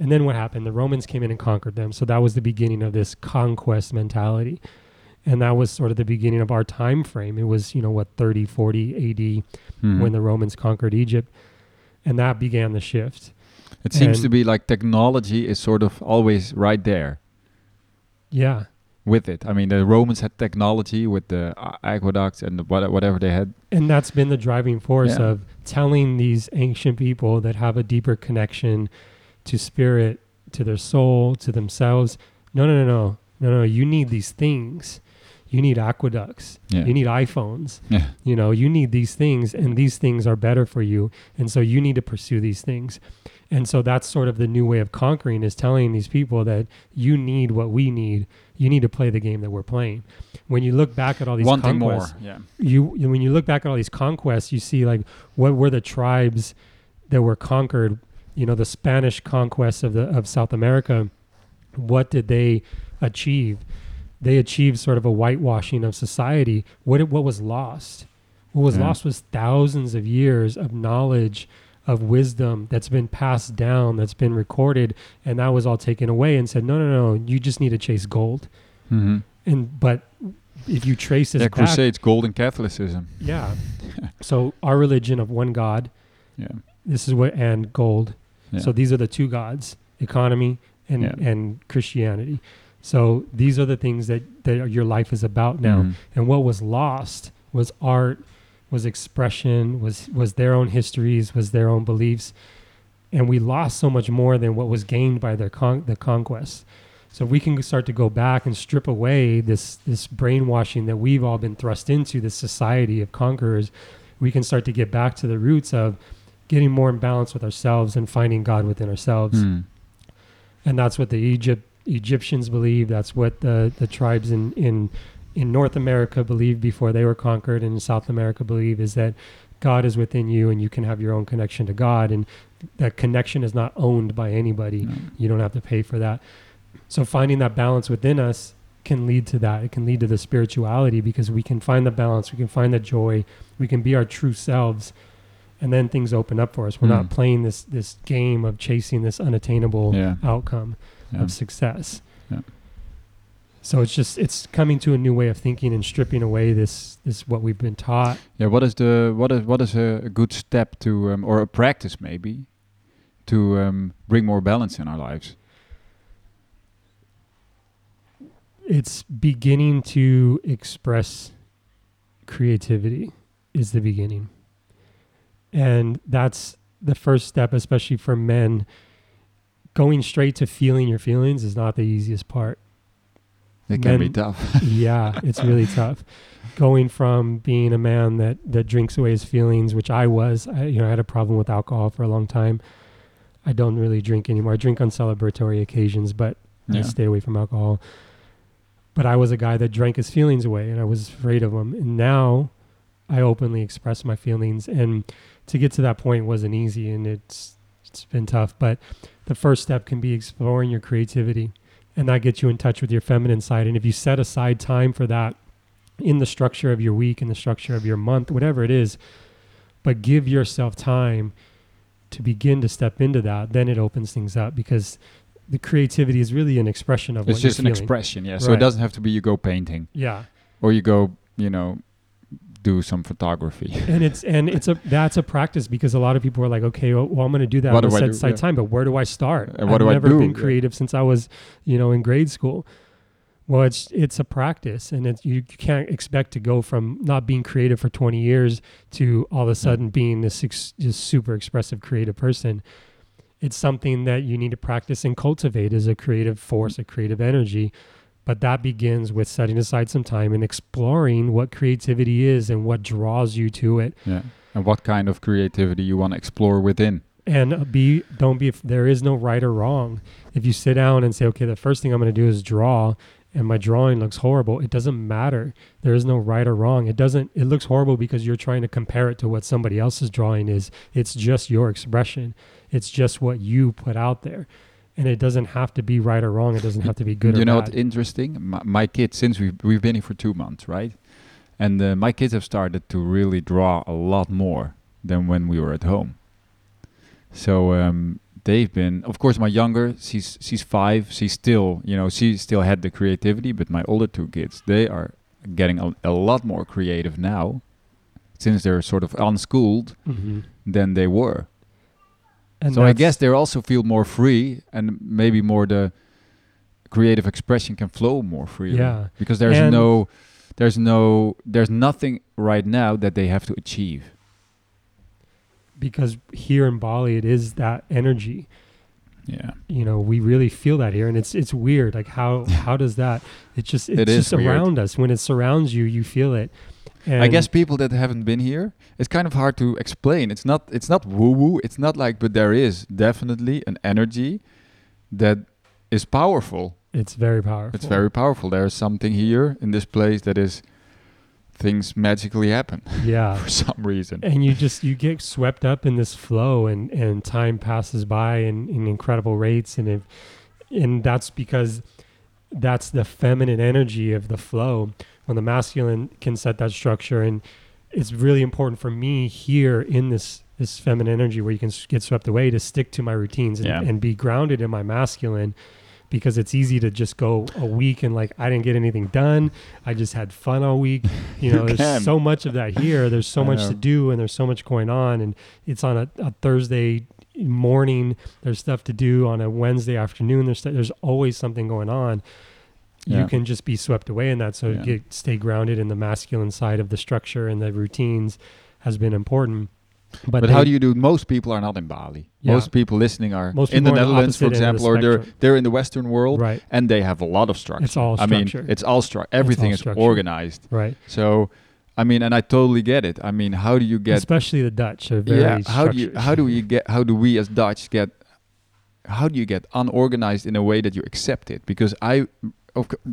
And then what happened? The Romans came in and conquered them. So that was the beginning of this conquest mentality. And that was sort of the beginning of our time frame. It was, you know, what 30, 40 AD Mhm. when the Romans conquered Egypt. And that began the shift. it seems to be like technology is sort of always right there Yeah. with it. I mean, the Romans had technology with the aqueducts and the whatever they had. And that's been the driving force Yeah. of telling these ancient people that have a deeper connection to spirit, to their soul, to themselves. No, no, no, no, no, no. You need these things. You need aqueducts. Yeah. You need iPhones. Yeah. You know, you need these things, and these things are better for you. And so you need to pursue these things. And so that's sort of the new way of conquering is telling these people that you need what we need. You need to play the game that we're playing. When you look back at all these Wanting more. conquests, Yeah. you you- when you look back at all these conquests, you see like what were the tribes that were conquered. You know, the Spanish conquest of the of South America. What did they achieve? They achieved sort of a whitewashing of society. What what was lost? What was Yeah. lost was thousands of years of knowledge, of wisdom that's been passed down, that's been recorded, and that was all taken away. And said, no, no, no, you just need to chase gold. hmm And but if you trace this Yeah, back, Crusades, golden Catholicism. yeah. [LAUGHS] so our religion of one God, Yeah. this is what and gold. Yeah. So these are the two gods, economy and Yeah. and Christianity. So these are the things that that your life is about now. Mhm. And what was lost was art, was expression, was was their own histories, was their own beliefs. And we lost so much more than what was gained by their con- the conquest. So if we can start to go back and strip away this this brainwashing that we've all been thrust into this society of conquerors, we can start to get back to the roots of getting more in balance with ourselves and finding God within ourselves. Mm. And that's what the Egypt Egyptians believe. That's what the, the tribes in, in in North America believed before they were conquered, and in South America believe is that God is within you, and you can have your own connection to God, and that connection is not owned by anybody. No. You don't have to pay for that. So finding that balance within us can lead to that. It can lead to the spirituality because we can find the balance, we can find the joy, we can be our true selves, and then things open up for us. We're not Mm. playing this this game of chasing this unattainable Yeah. outcome Yeah. of success. Yeah. So it's just it's coming to a new way of thinking and stripping away this this what we've been taught. Yeah, what is the what is what is a, a good step to um, or a practice maybe to um, bring more balance in our lives? It's beginning to express creativity is the beginning. And that's the first step, especially for men. Going straight to feeling your feelings is not the easiest part. It can be tough. [LAUGHS] yeah, it's really tough. Going from being a man that that drinks away his feelings, which I was, I, you know, I had a problem with alcohol for a long time. I don't really drink anymore. I drink on celebratory occasions, but I stay away from alcohol. But I was a guy that drank his feelings away, and I was afraid of them. And now, I openly express my feelings, and to get to that point wasn't easy, and it's it's been tough. But the first step can be exploring your creativity and that gets you in touch with your feminine side. And if you set aside time for that in the structure of your week, in the structure of your month, whatever it is, but give yourself time to begin to step into that, then it opens things up because the creativity is really an expression of it's just an feeling. expression, yeah. So it doesn't have to be you go painting Yeah. or you go, you know, do some photography. and it's and it's a [LAUGHS] that's a practice because a lot of people are like, okay, well, well I'm going to do that. What I'm do I going do? to set aside Yeah. time, but where do I start? And what I've do I never do? been Yeah. creative since I was, you know, in grade school. Well, it's it's a practice, and it's you, can't expect to go from not being creative for 20 years to all of a sudden being this ex, just super expressive creative person. It's something that you need to practice and cultivate as a creative force, a creative energy. But that begins with setting aside some time and exploring what creativity is and what draws you to it. Yeah. And what kind of creativity you want to explore within. and uh, be don't be there is no right or wrong. If you sit down and say okay the first thing i'm going to do is draw and my drawing looks horrible it doesn't matter. There is no right or wrong. It doesn't it looks horrible because you're trying to compare it to what somebody else's drawing is. It's just your expression. It's just what you put out there and it doesn't have to be right or wrong it doesn't have to be good or you know what's interesting? My, my kids, since we've, we've been here for two months, right? And uh, my kids have started to really draw a lot more than when we were at home. So um, they've been. Of course, my younger, she's she's five. She's still, you know, she still had the creativity. But my older two kids, they are getting a, a lot more creative now, since they're sort of unschooled Mhm. than they were. And so I guess they also feel more free, and maybe more the creative expression can flow more freely. Yeah. because there's And- no, there's no, there's nothing right now that they have to achieve. because here in Bali, it is that energy. Yeah, you know we really feel that here and it's it's weird like how [LAUGHS] how does that it just it's It is just weird. around us when it surrounds you you feel it and I guess people that haven't been here, it's kind of hard to explain. It's not, it's not woo woo. It's not like, but there is definitely an energy that is powerful. it's very powerful It's very powerful. There is something here in this place that is, things magically happen [LAUGHS] yeah for some reason. and you just you get swept up in this flow and and time passes by in, in incredible rates and if and that's because that's the feminine energy of the flow when the masculine can set that structure and it's really important for me here in this this feminine energy where you can get swept away to stick to my routines and, Yeah. and be grounded in my masculine because it's easy to just go a week and like I didn't get anything done. I just had fun all week. [LAUGHS] You know, You there's can. so much of that here. There's so much to do and there's so much going on and it's on a, a Thursday morning. There's stuff to do on a Wednesday afternoon. There's st- there's always something going on. You can just be swept away in that. So Yeah. get stay grounded in the masculine side of the structure and the routines has been important. But, But, how do you do? Most people are not in Bali. Yeah. Most people listening are Most in the Netherlands, for opposite end of example, or they're they're in the Western world, right, and they have a lot of structure. It's all structure. I mean, it's all structure. Everything all is structure. organized. right. So, I mean, and I totally get it. I mean, how do you get? Especially the Dutch are very yeah. How do you? How do we get? How do we as Dutch get? How do you get unorganized in a way that you accept it? Because I,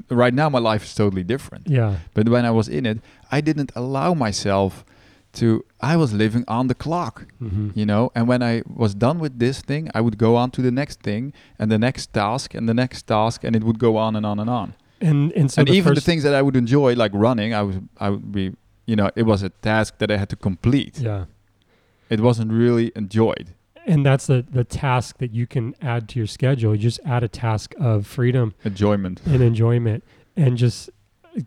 right now, my life is totally different. Yeah. But when I was in it, I didn't allow myself to. I was living on the clock. hmm you know and when i was done with this thing i would go on to the next thing and the next task and the next task and it would go on and on and on And and so and the even the things that i would enjoy like running i was i would be you know it was a task that i had to complete Yeah. it wasn't really enjoyed And that's the the task that you can add to your schedule. You just add a task of freedom enjoyment and enjoyment and just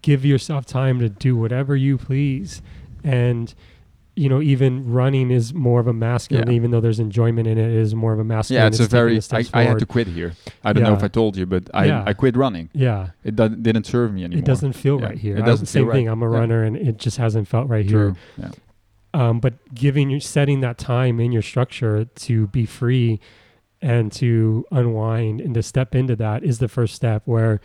give yourself time to do whatever you please. And you know, even running is more of a masculine, Yeah. even though there's enjoyment in it, it is more of a masculine. yeah it's a very I, I had to quit here i don't know if i told you but i Yeah. i quit running Yeah. it do- didn't serve me anymore It doesn't feel Yeah. right here. It doesn't same feel thing. right. I'm a Yeah. runner and it just hasn't felt right here. true yeah um, but giving you setting that time in your structure to be free and to unwind and to step into that is the first step where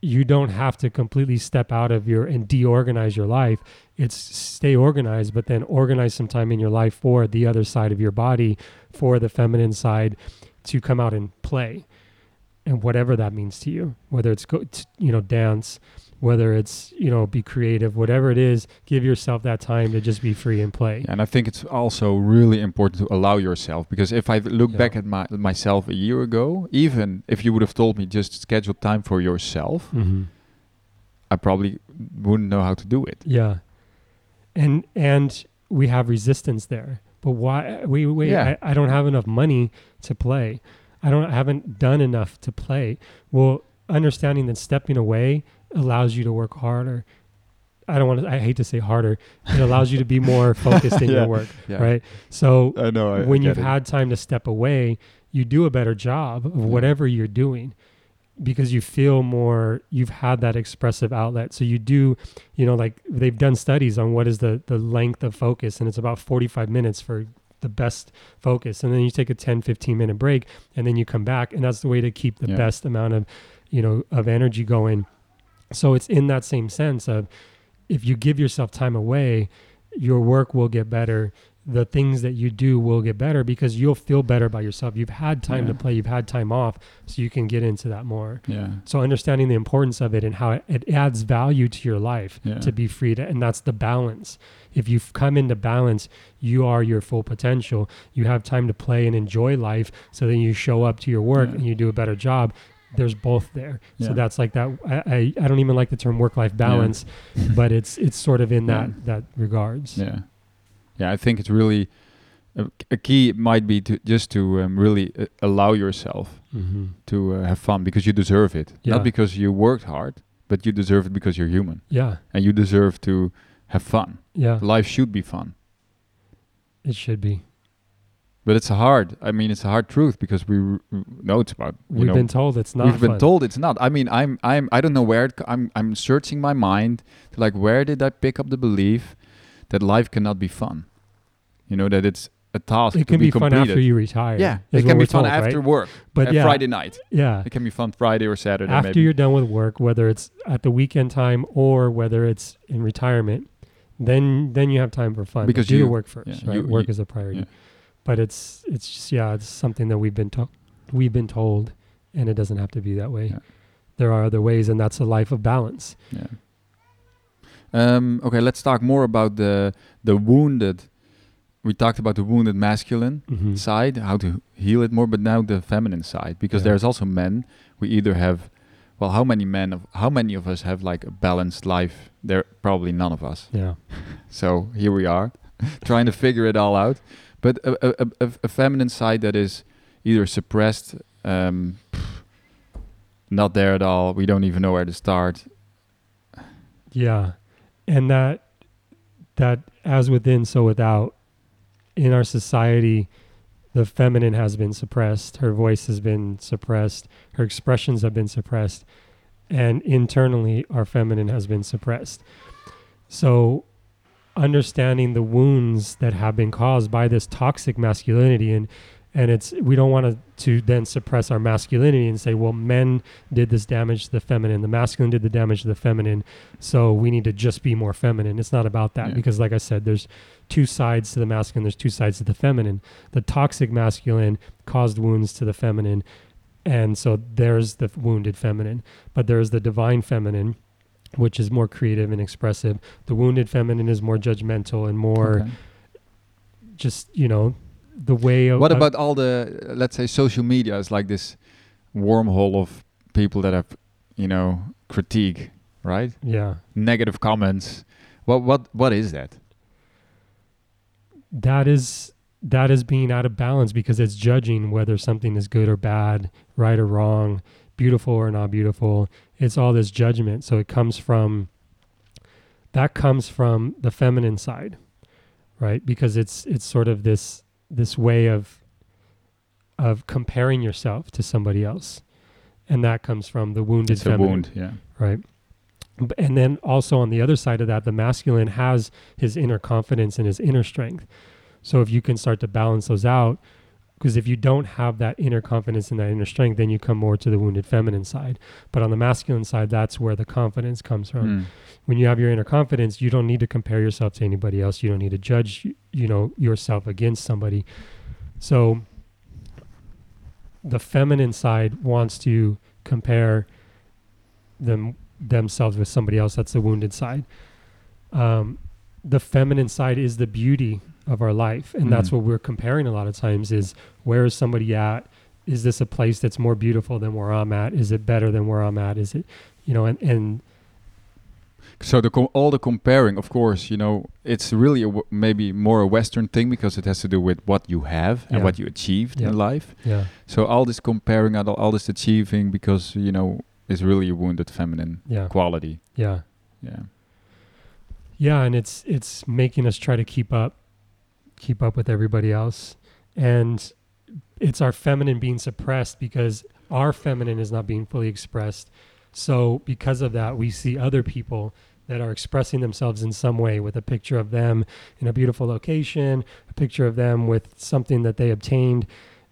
you don't have to completely step out of your and deorganize your life. It's stay organized but then organize some time in your life for the other side of your body for the feminine side to come out and play and whatever that means to you whether it's go t- you know dance whether it's you know be creative whatever it is give yourself that time to just be free and play and I think it's also really important to allow yourself because if I look Yeah. back at my myself a year ago, even if you would have told me just schedule time for yourself, mm-hmm. I probably wouldn't know how to do it. yeah and and we have resistance there but why we wait Yeah. I, I don't have enough money to play i don't I haven't done enough to play well understanding that stepping away allows you to work harder i don't want to i hate to say harder it allows you to be more [LAUGHS] focused in Yeah. your work Yeah. right so I know. I, when I you've it. had time to step away, you do a better job of Yeah. whatever you're doing because you feel more you've had that expressive outlet so you do you know like they've done studies on what is the the length of focus and it's about 45 minutes for the best focus and then you take a 10 15 minute break and then you come back and that's the way to keep the best amount of you know of energy going so it's in that same sense of if you give yourself time away your work will get better. The things that you do will get better because you'll feel better by yourself. You've had time to play. You've had time off so you can get into that more. Yeah, so understanding the importance of it and how it, it adds value to your life Yeah. to be free to and that's the balance. If you've come into balance you are your full potential. You have time to play and enjoy life so then you show up to your work Yeah. and you do a better job there's both there Yeah. so that's like that I, I i don't even like the term work life balance [LAUGHS] but it's it's sort of in that Yeah. that regards yeah, yeah. I think it's really a, a key might be to just to um, really uh, allow yourself hmm to uh, have fun because you deserve it, Yeah. not because you worked hard, but you deserve it because you're human Yeah. and you deserve to have fun. Yeah. Life should be fun, It should be. But it's a hard. I mean, it's a hard truth because we know it's about. You We've know, been told it's not we've been told it's not. I mean, I'm I'm I don't know where it, I'm I'm searching my mind to like where did I pick up the belief that life cannot be fun? You know that it's a task It can be, be fun after you retire. yeah, it can be fun told, after right? work. But uh, yeah, Friday night. yeah. It can be fun Friday or Saturday. After maybe. you're done with work, whether it's at the weekend time or whether it's in retirement, then then you have time for fun. Because do you- the work first, yeah, right? you- work you- is a priority. yeah. But it's it's just yeah, it's something that we've been told we've been told, and it doesn't have to be that way. Yeah. There are other ways, and that's a life of balance. Yeah. Um, okay, let's talk more about the the wounded. We talked about the wounded masculine Mhm. side, how to heal it more, but now the feminine side, because Yeah. there's also men. We either have, well, how many men of how many of us have like a balanced life? There probably none of us. Yeah, [LAUGHS] So here we are, [LAUGHS] trying to figure it all out. But a, a, a- a, feminine side that is either suppressed, um, not there at all. We don't even know where to start. yeah, and that that as within, so without. In our society, the feminine has been suppressed. Her voice has been suppressed. Her expressions have been suppressed. And internally, our feminine has been suppressed. So, understanding the wounds that have been caused by this toxic masculinity. And and it's we don't want to to then suppress our masculinity and say well men did this damage to the feminine the masculine did the damage to the feminine so we need to just be more feminine. It's not about that Yeah. because like i said there's two sides to the masculine there's two sides to the feminine. The toxic masculine caused wounds to the feminine and so there's the wounded feminine but there's the divine feminine which is more creative and expressive the wounded feminine is more judgmental and more Okay. just you know the way of What about all the, uh, let's say, social media is like this wormhole of people that have, you know, critique, right? yeah Negative comments. What what what is that? that is that is being out of balance because it's judging whether something is good or bad, right or wrong, beautiful or not beautiful. It's all this judgment. So it comes from that comes from the feminine side, right? Because it's it's sort of this this way of of comparing yourself to somebody else. And that comes from the wounded It's a feminine wound. Yeah. right? And then also on the other side of that, the masculine has his inner confidence and his inner strength. So if you can start to balance those out, because if you don't have that inner confidence and that inner strength, then you come more to the wounded feminine side. But on the masculine side, that's where the confidence comes from. Mm. When you have your inner confidence, you don't need to compare yourself to anybody else. You don't need to judge, you know, yourself against somebody. So the feminine side wants to compare them themselves with somebody else. That's the wounded side. Um, the feminine side is the beauty of our life, and that's Mhm. what we're comparing a lot of times. Is where is somebody at? Is this a place that's more beautiful than where I'm at? Is it better than where I'm at? Is it, you know, and and So the com- all the comparing, of course, you know, it's really a w- maybe more a Western thing because it has to do with what you have and Yeah. what you achieved Yeah. in life. yeah, So all this comparing and all, all this achieving because you know is really a wounded feminine yeah, quality. yeah. Yeah. Yeah, and it's it's making us try to keep up, keep up with everybody else, and it's our feminine being suppressed because our feminine is not being fully expressed. So because of that, we see other people that are expressing themselves in some way with a picture of them in a beautiful location, a picture of them with something that they obtained,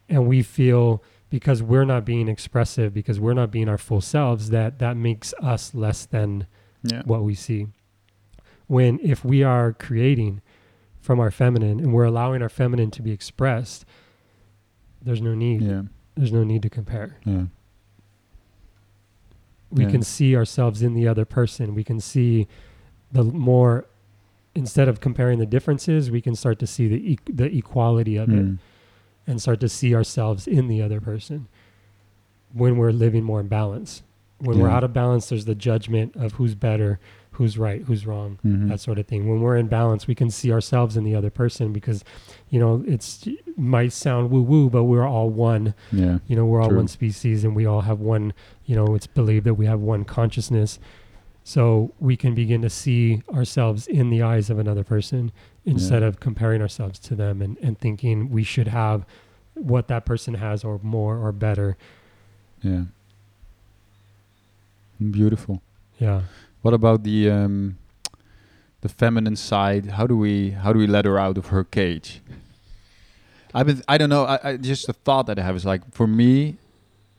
and we feel because we're not being expressive, because we're not being our full selves, that that makes us less than Yeah. what we see. When if we are creating from our feminine and we're allowing our feminine to be expressed, there's no need. Yeah. There's no need to compare. Yeah. We Yeah. can see ourselves in the other person. We can see the more instead of comparing the differences, we can start to see the e- the equality of it Mm. and start to see ourselves in the other person when we're living more in balance When we're out of balance, there's the judgment of who's better, who's right, who's wrong, Mhm. that sort of thing. When we're in balance, we can see ourselves in the other person because, you know, it's might sound woo woo, but we're all one. yeah. You know, we're all True. one species, and we all have one. You know, it's believed that we have one consciousness. So we can begin to see ourselves in the eyes of another person instead Yeah. of comparing ourselves to them and, and thinking we should have what that person has or more or better. Yeah. Beautiful. Yeah. What about the um, the feminine side? How do we how do we let her out of her cage? I've been I don't know. I, I just the thought that I have is like for me,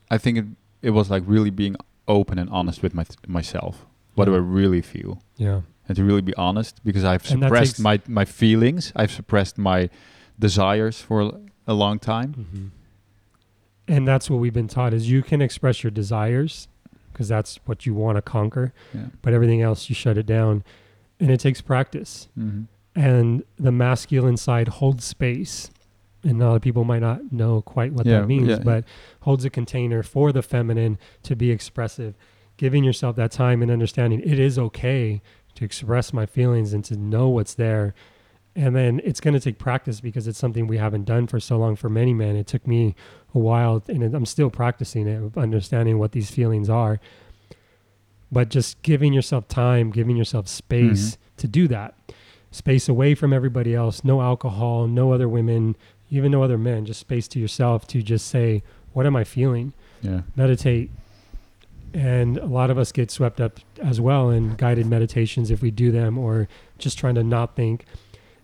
I think it it was like really being open and honest with my myself. What do I really feel? Yeah. And to really be honest, because I've And suppressed my my feelings. I've suppressed my desires for a- long time. hmm And that's what we've been taught is you can express your desires because that's what you want to conquer, Yeah. but everything else you shut it down. And it takes practice. hmm And the masculine side holds space. And a lot of people might not know quite what Yeah, that means, yeah. but holds a container for the feminine to be expressive, giving yourself that time and understanding it is okay to express my feelings and to know what's there. And then it's going to take practice because it's something we haven't done for so long for many men. It took me a while, and I'm still practicing it, understanding what these feelings are. But just giving yourself time, giving yourself space mm-hmm. to do that, space away from everybody else, no alcohol, no other women, even no other men, just space to yourself to just say, What am I feeling? Yeah. meditate. And a lot of us get swept up as well in guided meditations if we do them or just trying to not think.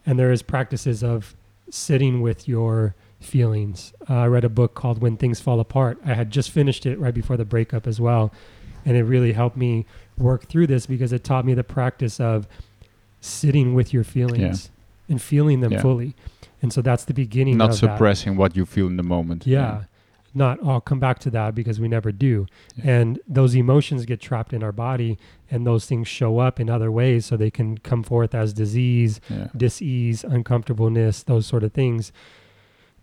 And there is practices of sitting with your feelings. Uh, I read a book called When Things Fall Apart. I had just finished it right before the breakup as well. And it really helped me work through this because it taught me the practice of sitting with your feelings and feeling them Yeah. fully. And so that's the beginning Not of that. suppressing what you feel in the moment. Yeah. Not, I'll come back to that because we never do. Yeah. And those emotions get trapped in our body and those things show up in other ways so they can come forth as disease, Yeah. dis-ease, uncomfortableness, those sort of things.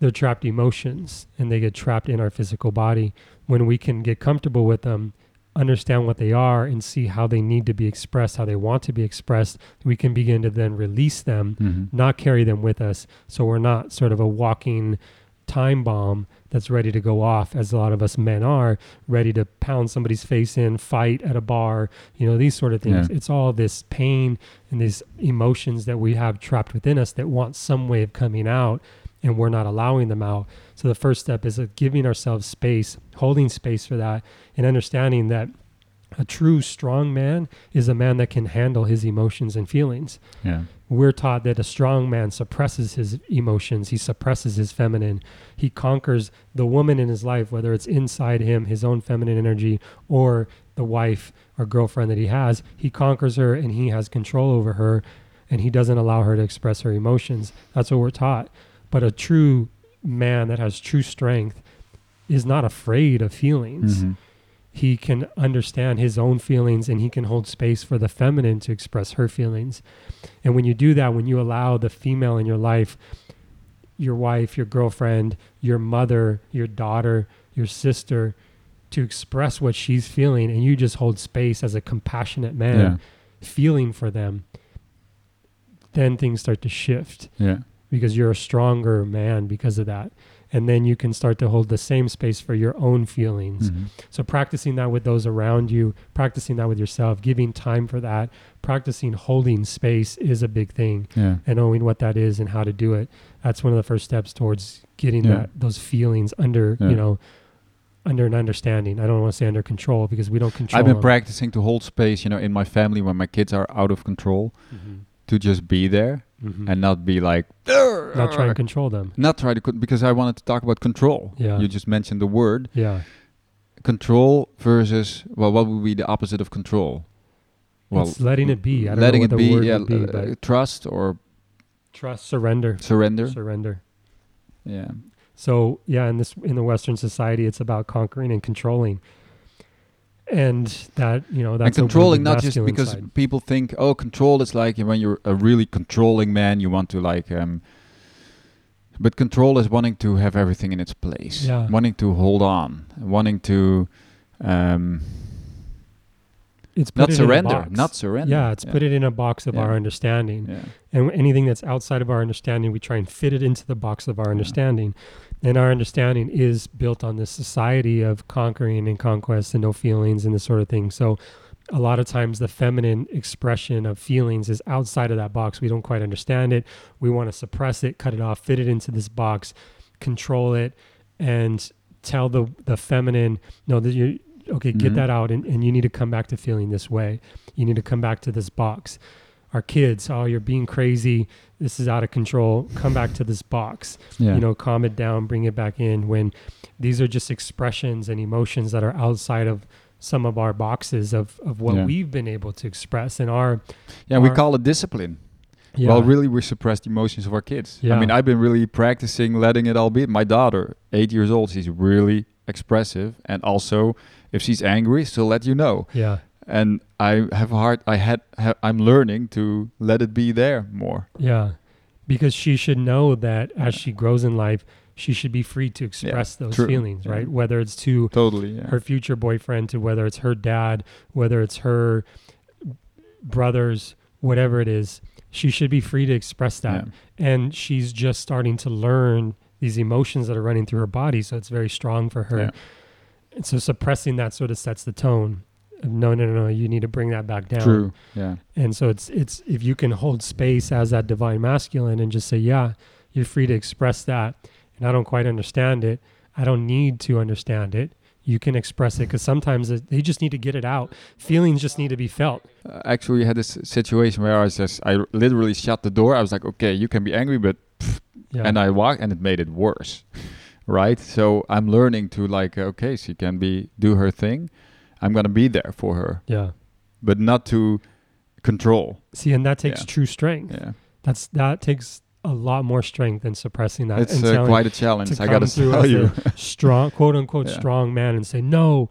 They're trapped emotions and they get trapped in our physical body. When we can get comfortable with them, understand what they are and see how they need to be expressed, how they want to be expressed, we can begin to then release them Mhm. not carry them with us. So we're not sort of a walking time bomb that's ready to go off, as a lot of us men are, ready to pound somebody's face in, fight at a bar, you know, these sort of things. Yeah. It's all this pain and these emotions that we have trapped within us that want some way of coming out and we're not allowing them out. So the first step is uh, giving ourselves space, holding space for that, and understanding that a true strong man is a man that can handle his emotions and feelings Yeah. We're taught that a strong man suppresses his emotions he suppresses his feminine he conquers the woman in his life whether it's inside him his own feminine energy or the wife or girlfriend that he has he conquers her and he has control over her and he doesn't allow her to express her emotions. That's what we're taught. But a true man that has true strength is not afraid of feelings. Mhm. He can understand his own feelings and he can hold space for the feminine to express her feelings. And when you do that, when you allow the female in your life, your wife, your girlfriend, your mother, your daughter, your sister, to express what she's feeling, and you just hold space as a compassionate man, Yeah. feeling for them, then things start to shift Yeah. because you're a stronger man because of that. And then you can start to hold the same space for your own feelings. Mhm. So practicing that with those around you, practicing that with yourself, giving time for that, practicing holding space is a big thing Yeah. and knowing what that is and how to do it. That's one of the first steps towards getting Yeah. that those feelings under, Yeah. you know, under an understanding. I don't want to say under control because we don't control I've been them. practicing to hold space, you know, in my family when my kids are out of control, Mhm. to just be there Mhm. and not be like, not try and control them. not try to, con- because I wanted to talk about control. Yeah. You just mentioned the word Yeah. control versus, well, what would be the opposite of control? Well, it's letting it be. I don't letting know what it the be, word yeah, would be, uh, but trust or trust, surrender, surrender. surrender. yeah. So yeah, in this in the Western society, it's about conquering and controlling, and that you know and that's a really controlling not just because side. people think oh control is like when you're a really controlling man you want to like um but control is wanting to have everything in its place Yeah. wanting to hold on wanting to um it's not it surrender. In a box. Not surrender. Yeah, it's put it in a box of Yeah. our understanding. Yeah. And anything that's outside of our understanding, we try and fit it into the box of our Yeah. understanding. And our understanding is built on this society of conquering and conquest and no feelings and this sort of thing. So a lot of times the feminine expression of feelings is outside of that box. We don't quite understand it. We want to suppress it, cut it off, fit it into this box, control it, and tell the the feminine, no, that you okay, get Mhm. that out and, and you need to come back to feeling this way. You need to come back to this box. Our kids, oh, you're being crazy. This is out of control. Come back to this box Yeah. you know, calm it down, bring it back in when these are just expressions and emotions that are outside of some of our boxes of, of what Yeah. we've been able to express in our yeah, we call it discipline. yeah, Well, really, we suppress the emotions of our kids. I mean, I've been really practicing letting it all be. My daughter, eight years old, she's really expressive, and also, if she's angry, she'll let you know. yeah, And I have a hard. I had. Ha, I'm learning to let it be there more. yeah, because she should know that as she grows in life, she should be free to express those true. feelings, Yeah. right? Whether it's to Totally. Yeah. her future boyfriend, to whether it's her dad, whether it's her brothers, whatever it is, she should be free to express that. Yeah. and she's just starting to learn these emotions that are running through her body so it's very strong for her Yeah. and so suppressing that sort of sets the tone no no no no you need to bring that back down True. Yeah. and so it's it's if you can hold space as that divine masculine and just say yeah you're free to express that and i don't quite understand it i don't need to understand it you can express it because sometimes it, they just need to get it out feelings just need to be felt Uh, actually, we had this situation where I was just. I literally shut the door. I was like, okay, you can be angry, but yeah and I walked, and it made it worse, [LAUGHS] right? So I'm learning to like, okay, she can be do her thing. I'm gonna be there for her, yeah but not to control. see and that takes Yeah. true strength Yeah, That's that takes a lot more strength than suppressing that. it's uh, quite a challenge. I gotta tell you. [LAUGHS] strong, quote unquote, Yeah. strong man, and say, "No,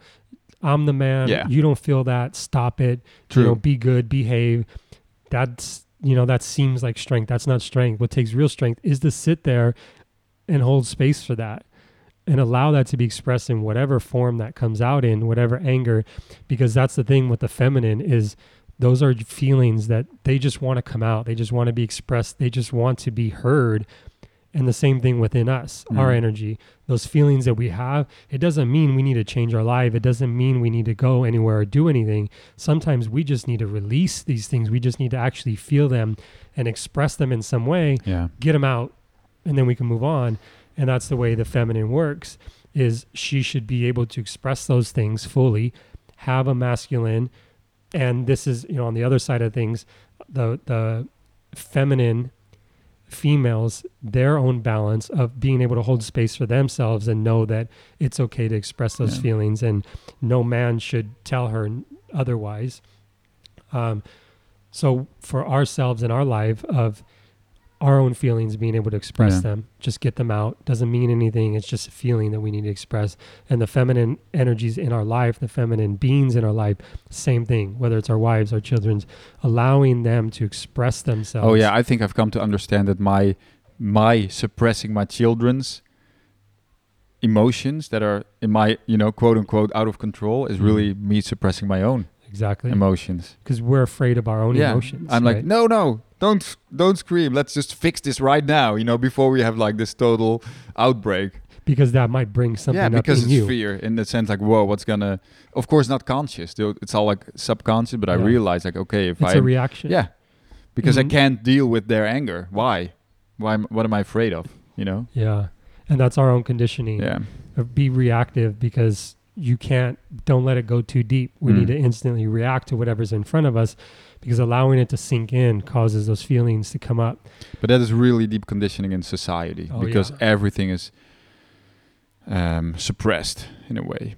I'm the man. Yeah. You don't feel that. Stop it. True. You know, be good, behave." That's you know that seems like strength. That's not strength. What takes real strength is to sit there and hold space for that and allow that to be expressed in whatever form that comes out in, whatever anger, because that's the thing with the feminine is those are feelings that they just want to come out. They just want to be expressed. They just want to be heard. And the same thing within us, our Mm. energy, those feelings that we have, it doesn't mean we need to change our life. It doesn't mean we need to go anywhere or do anything. Sometimes we just need to release these things. We just need to actually feel them and express them in some way Yeah, get them out and then we can move on and that's the way the feminine works is she should be able to express those things fully have a masculine and this is you know on the other side of things the the feminine females their own balance of being able to hold space for themselves and know that it's okay to express those Yeah. feelings and no man should tell her otherwise um, so for ourselves in our life of our own feelings being able to express Yeah. them just get them out doesn't mean anything it's just a feeling that we need to express. And the feminine energies in our life the feminine beings in our life same thing whether it's our wives our children's allowing them to express themselves. Oh yeah, I think I've come to understand that my my suppressing my children's emotions that are in my you know quote unquote out of control is really mm-hmm. me suppressing my own exactly. emotions. because we're afraid of our own yeah, emotions I'm like no no don't don't scream. Let's just fix this right now. You know before we have like this total outbreak. because that might bring something yeah, up because it's you fear in the sense like whoa what's gonna of course not conscious it's all like subconscious but I Yeah. realize like okay if I it's I a reaction yeah because Mhm. I can't deal with their anger why why what am I afraid of you know yeah and that's our own conditioning yeah be reactive because you can't don't let it go too deep we Mm. need to instantly react to whatever's in front of us because allowing it to sink in causes those feelings to come up But that is really deep conditioning in society Oh, because yeah. everything is um, suppressed in a way.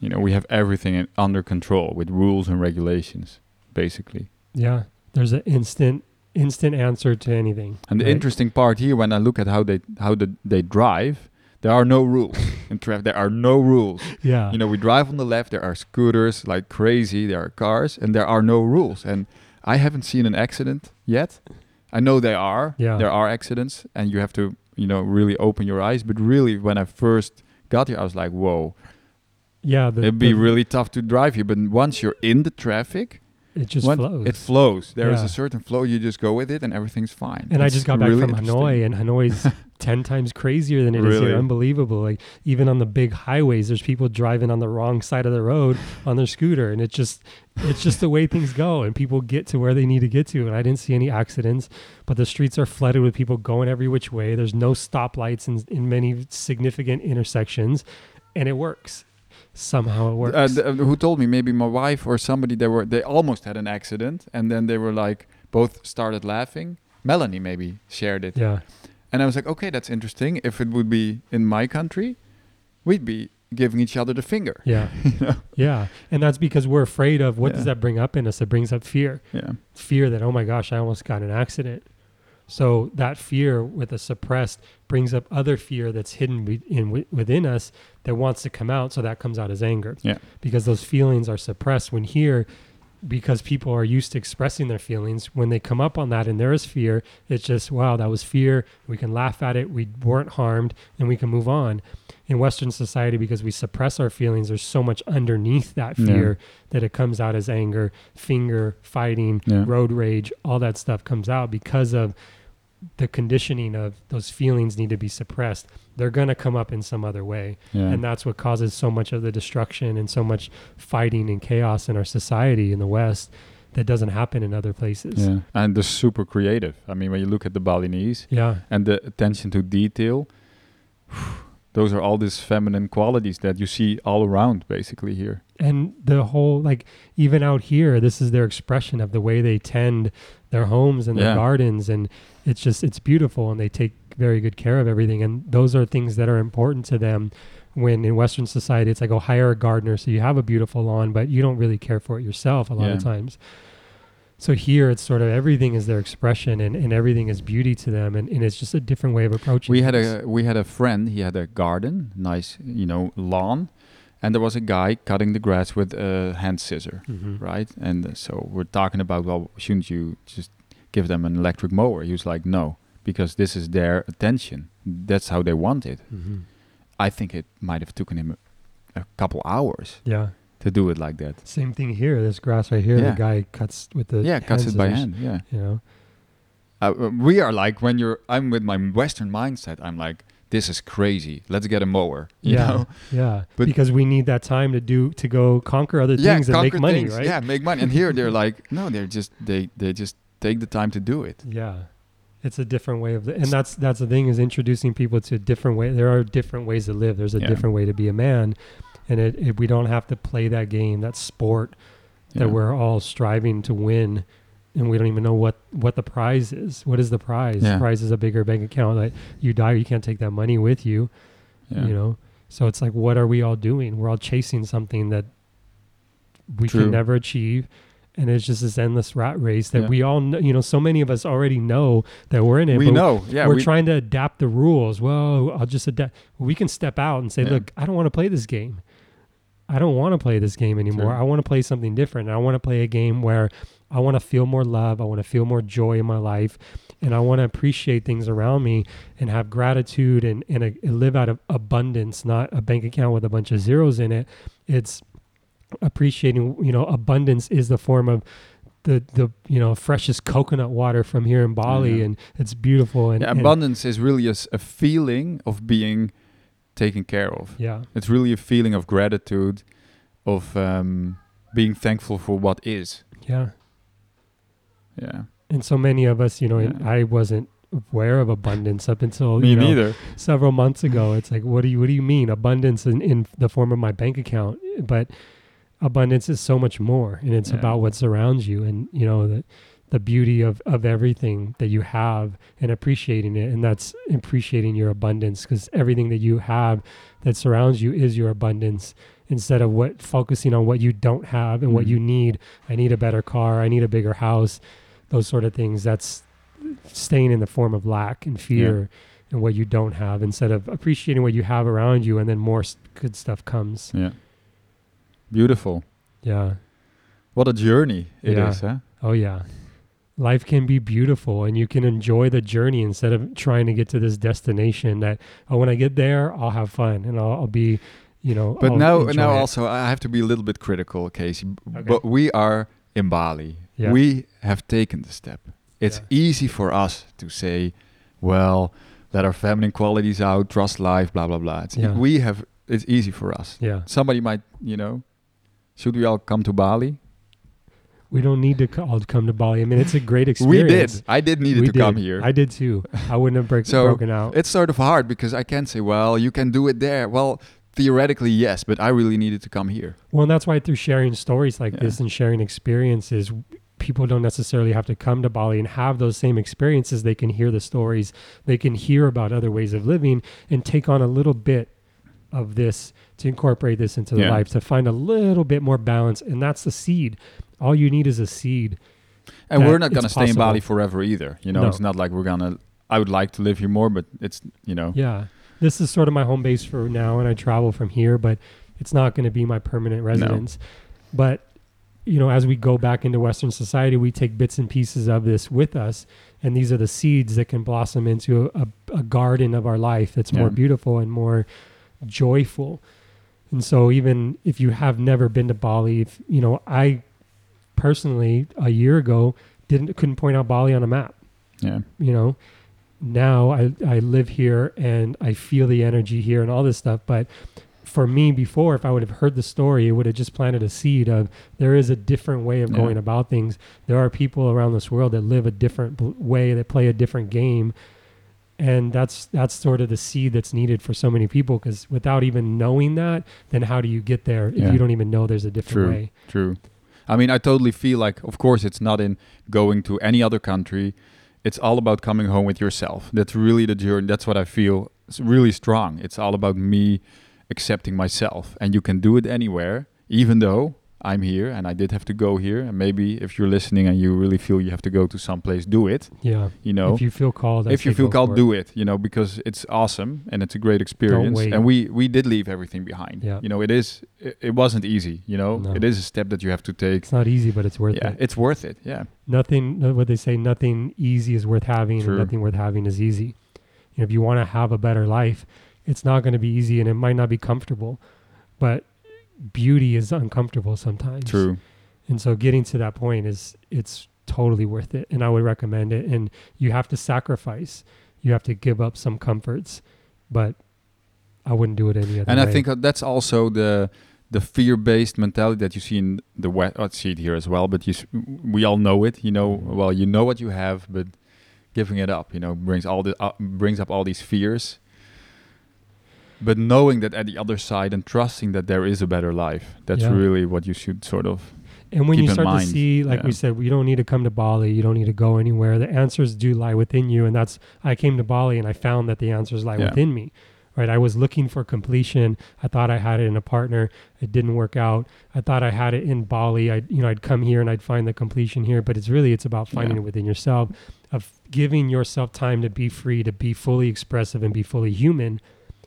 You know, we have everything in, under control with rules and regulations, basically. yeah there's an instant instant answer to anything And the interesting part here, when I look at how they how the, they drive, there are no rules in traffic. There are no rules. [LAUGHS] yeah You know, we drive on the left. There are scooters like crazy. There are cars, and there are no rules. And I haven't seen an accident yet. I know there are. Yeah. There are accidents, and you have to, you know, really open your eyes. But really, when I first got here, I was like, whoa. yeah, the, It'd be really tough to drive here, but once you're in the traffic, it just flows. it flows. There is Yeah. a certain flow. You just go with it, and everything's fine. and I just got really back from. Hanoi, and Hanoi's [LAUGHS] ten times crazier than it is Really? here. Unbelievable! Like even on the big highways, there's people driving on the wrong side of the road on their scooter, and it's just it's just the way things go, and people get to where they need to get to. And I didn't see any accidents, but the streets are flooded with people going every which way. There's no stoplights in in many significant intersections, and it works. Somehow it works. Uh, th- uh, who told me? Maybe my wife or somebody. They were they almost had an accident, and then they were like both started laughing. Melanie maybe shared it, yeah, and I was like, okay, that's interesting. If it would be in my country, we'd be giving each other the finger. yeah, [LAUGHS] You know? yeah, and that's because we're afraid of what Yeah. does that bring up in us? It brings up fear. Yeah. fear that oh my gosh i almost got an accident so that fear with a suppressed brings up other fear that's hidden in within us that wants to come out so that comes out as anger Yeah. because those feelings are suppressed when here because people are used to expressing their feelings when they come up on that and there is fear it's just wow that was fear we can laugh at it we weren't harmed and we can move on in western society because we suppress our feelings there's so much underneath that Yeah. fear that it comes out as anger finger fighting Yeah. road rage all that stuff comes out because of the conditioning of those feelings need to be suppressed they're going to come up in some other way Yeah. and that's what causes so much of the destruction and so much fighting and chaos in our society in the west that doesn't happen in other places yeah. And they're super creative. I mean, when you look at the Balinese yeah and the attention to detail, [SIGHS] those are all these feminine qualities that you see all around, basically here. and the whole like even out here this is their expression of the way they tend their homes and their Yeah. gardens and it's just it's beautiful and they take very good care of everything and those are things that are important to them when in western society it's like oh hire a gardener so you have a beautiful lawn but you don't really care for it yourself a lot of times so here it's sort of everything is their expression and, and everything is beauty to them and, and it's just a different way of approaching We had a we had a friend. He had a garden, nice, you know, lawn, and there was a guy cutting the grass with a hand scissor, Mhm. right? And uh, so we're talking about, well, shouldn't you just give them an electric mower? He was like, no, because this is their attention. That's how they want it. Mhm. I think it might have taken him a, a couple hours yeah to do it like that. same thing here this grass right here Yeah. the guy cuts with the yeah, cuts it by hand. Yeah. you know Uh, uh, we are like when you're. I'm with my Western mindset. I'm like, this is crazy. Let's get a mower. [LAUGHS] You yeah, know? yeah. But- because we need that time to do to go conquer other yeah, things and make money, things. right? Yeah, make money. And here they're like, no, they're just they they just take the time to do it. [LAUGHS] Yeah. It's a different way of, and that's that's the thing is introducing people to a different way. There are different ways to live. There's a Yeah. different way to be a man, and it, it we don't have to play that game, that sport that Yeah. we're all striving to win, and we don't even know what what the prize is. What is the prize? Yeah. The prize is a bigger bank account. That you die, you can't take that money with you. Yeah. You know, so it's like, what are we all doing? We're all chasing something that we True. can never achieve. And it's just this endless rat race that Yeah. we all know, you know, so many of us already know that we're in it. we know. Yeah, we're we, trying to adapt the rules. Well, I'll just adapt. We can step out and say, look, I don't want to play this game. I don't want to play this game anymore. True. I want to play something different. I want to play a game where I want to feel more love. I want to feel more joy in my life. And I want to appreciate things around me and have gratitude and, and, a, and live out of abundance, not a bank account with a bunch of zeros in it. It's appreciating, you know, abundance is the form of the, the you know, freshest coconut water from here in Bali. Yeah. And it's beautiful. And, yeah, and- abundance is really a feeling of being taken care of. yeah. It's really a feeling of gratitude, of um, being thankful for what is. Yeah. Yeah, And so many of us, you know, Yeah. I wasn't aware of abundance up until me you know, neither. several months [LAUGHS] ago. It's like, what do you what do you mean abundance in, in the form of my bank account? But abundance is so much more, and it's Yeah. about what surrounds you, and you know the the beauty of of everything that you have, and appreciating it, and that's appreciating your abundance because everything that you have that surrounds you is your abundance. Instead of what focusing on what you don't have and what Mhm. you need, I need a better car, I need a bigger house, those sort of things. That's staying in the form of lack and fear and what you don't have instead of appreciating what you have around you and then more good stuff comes Yeah, beautiful. yeah What a journey it is, Yeah. huh? oh yeah life can be beautiful and you can enjoy the journey instead of trying to get to this destination that oh when i get there i'll have fun and i'll, I'll be you know. But I'll now, now it. also, I have to be a little bit critical, Casey. Okay. But we are in Bali. Yeah. We have taken the step. It's Yeah. easy for us to say, well, let our feminine qualities out, trust life, blah blah blah. It's, Yeah. We have. It's easy for us. yeah, Somebody might, you know, should we all come to Bali? we don't need to all come to Bali. I mean, it's a great experience. [LAUGHS] We did. I did need to come did. here. I did too. I wouldn't have break, [LAUGHS] So, broken out. it's sort of hard because I can't say, well, you can do it there. Well, theoretically, yes, but I really needed to come here. Well, and that's why through sharing stories like Yeah. this and sharing experiences, people don't necessarily have to come to Bali and have those same experiences. They can hear the stories, they can hear about other ways of living and take on a little bit of this to incorporate this into their Yeah. life to find a little bit more balance. And that's the seed. All you need is a seed. And we're not going to stay in Bali forever either. You know, No. it's not like we're going to, I would like to live here more, but it's, you know, Yeah. This is sort of my home base for now, and I travel from here, but it's not going to be my permanent residence. But, you know, as we go back into Western society, we take bits and pieces of this with us. And these are the seeds that can blossom into a, a garden of our life that's more beautiful and more joyful. And so, even if you have never been to Bali, if, you know, I personally, a year ago, didn't couldn't point out Bali on a map yeah. you know now I, I live here and i feel the energy here and all this stuff but for me before if i would have heard the story it would have just planted a seed of there is a different way of Yeah. going about things there are people around this world that live a different way that play a different game and that's that's sort of the seed that's needed for so many people because without even knowing that then how do you get there if Yeah. you don't even know there's a different True. way True. I mean, I totally feel like, of course, it's not in going to any other country. It's all about coming home with yourself. That's really the journey. That's what I feel. It's really strong. It's all about me accepting myself. And you can do it anywhere, even though I'm here and I did have to go here. And maybe if you're listening and you really feel you have to go to some place, do it. yeah You know, if you feel called if you feel called, it. do it. You know, because it's awesome and it's a great experience. And we we did leave everything behind. Yeah. You know, it is. It, it wasn't easy. You know, No. it is a step that you have to take. it's not easy but it's worth Yeah, it it's worth it. Yeah, nothing what they say nothing easy is worth having True. and nothing worth having is easy you know if you want to have a better life it's not going to be easy and it might not be comfortable but beauty is uncomfortable sometimes true. and so getting to that point is it's totally worth it and i would recommend it and you have to sacrifice you have to give up some comforts but i wouldn't do it any other way. And way I think uh, that's also the the fear-based mentality that you see in the West. I see it here as well, but you we all know it. You know, well, you know what you have, but giving it up, you know, brings all the uh, brings up all these fears. But knowing that at the other side and trusting that there is a better life, that's Yeah. really what you should sort of. And when you start mind. to see, like we said, you don't need to come to Bali. You don't need to go anywhere. The answers do lie within you. And that's, I came to Bali and I found that the answers lie Yeah. within me, right? I was looking for completion. I thought I had it in a partner. It didn't work out. I thought I had it in Bali. I, you know, I'd come here and I'd find the completion here, but it's really, it's about finding Yeah. it within yourself of giving yourself time to be free, to be fully expressive and be fully human.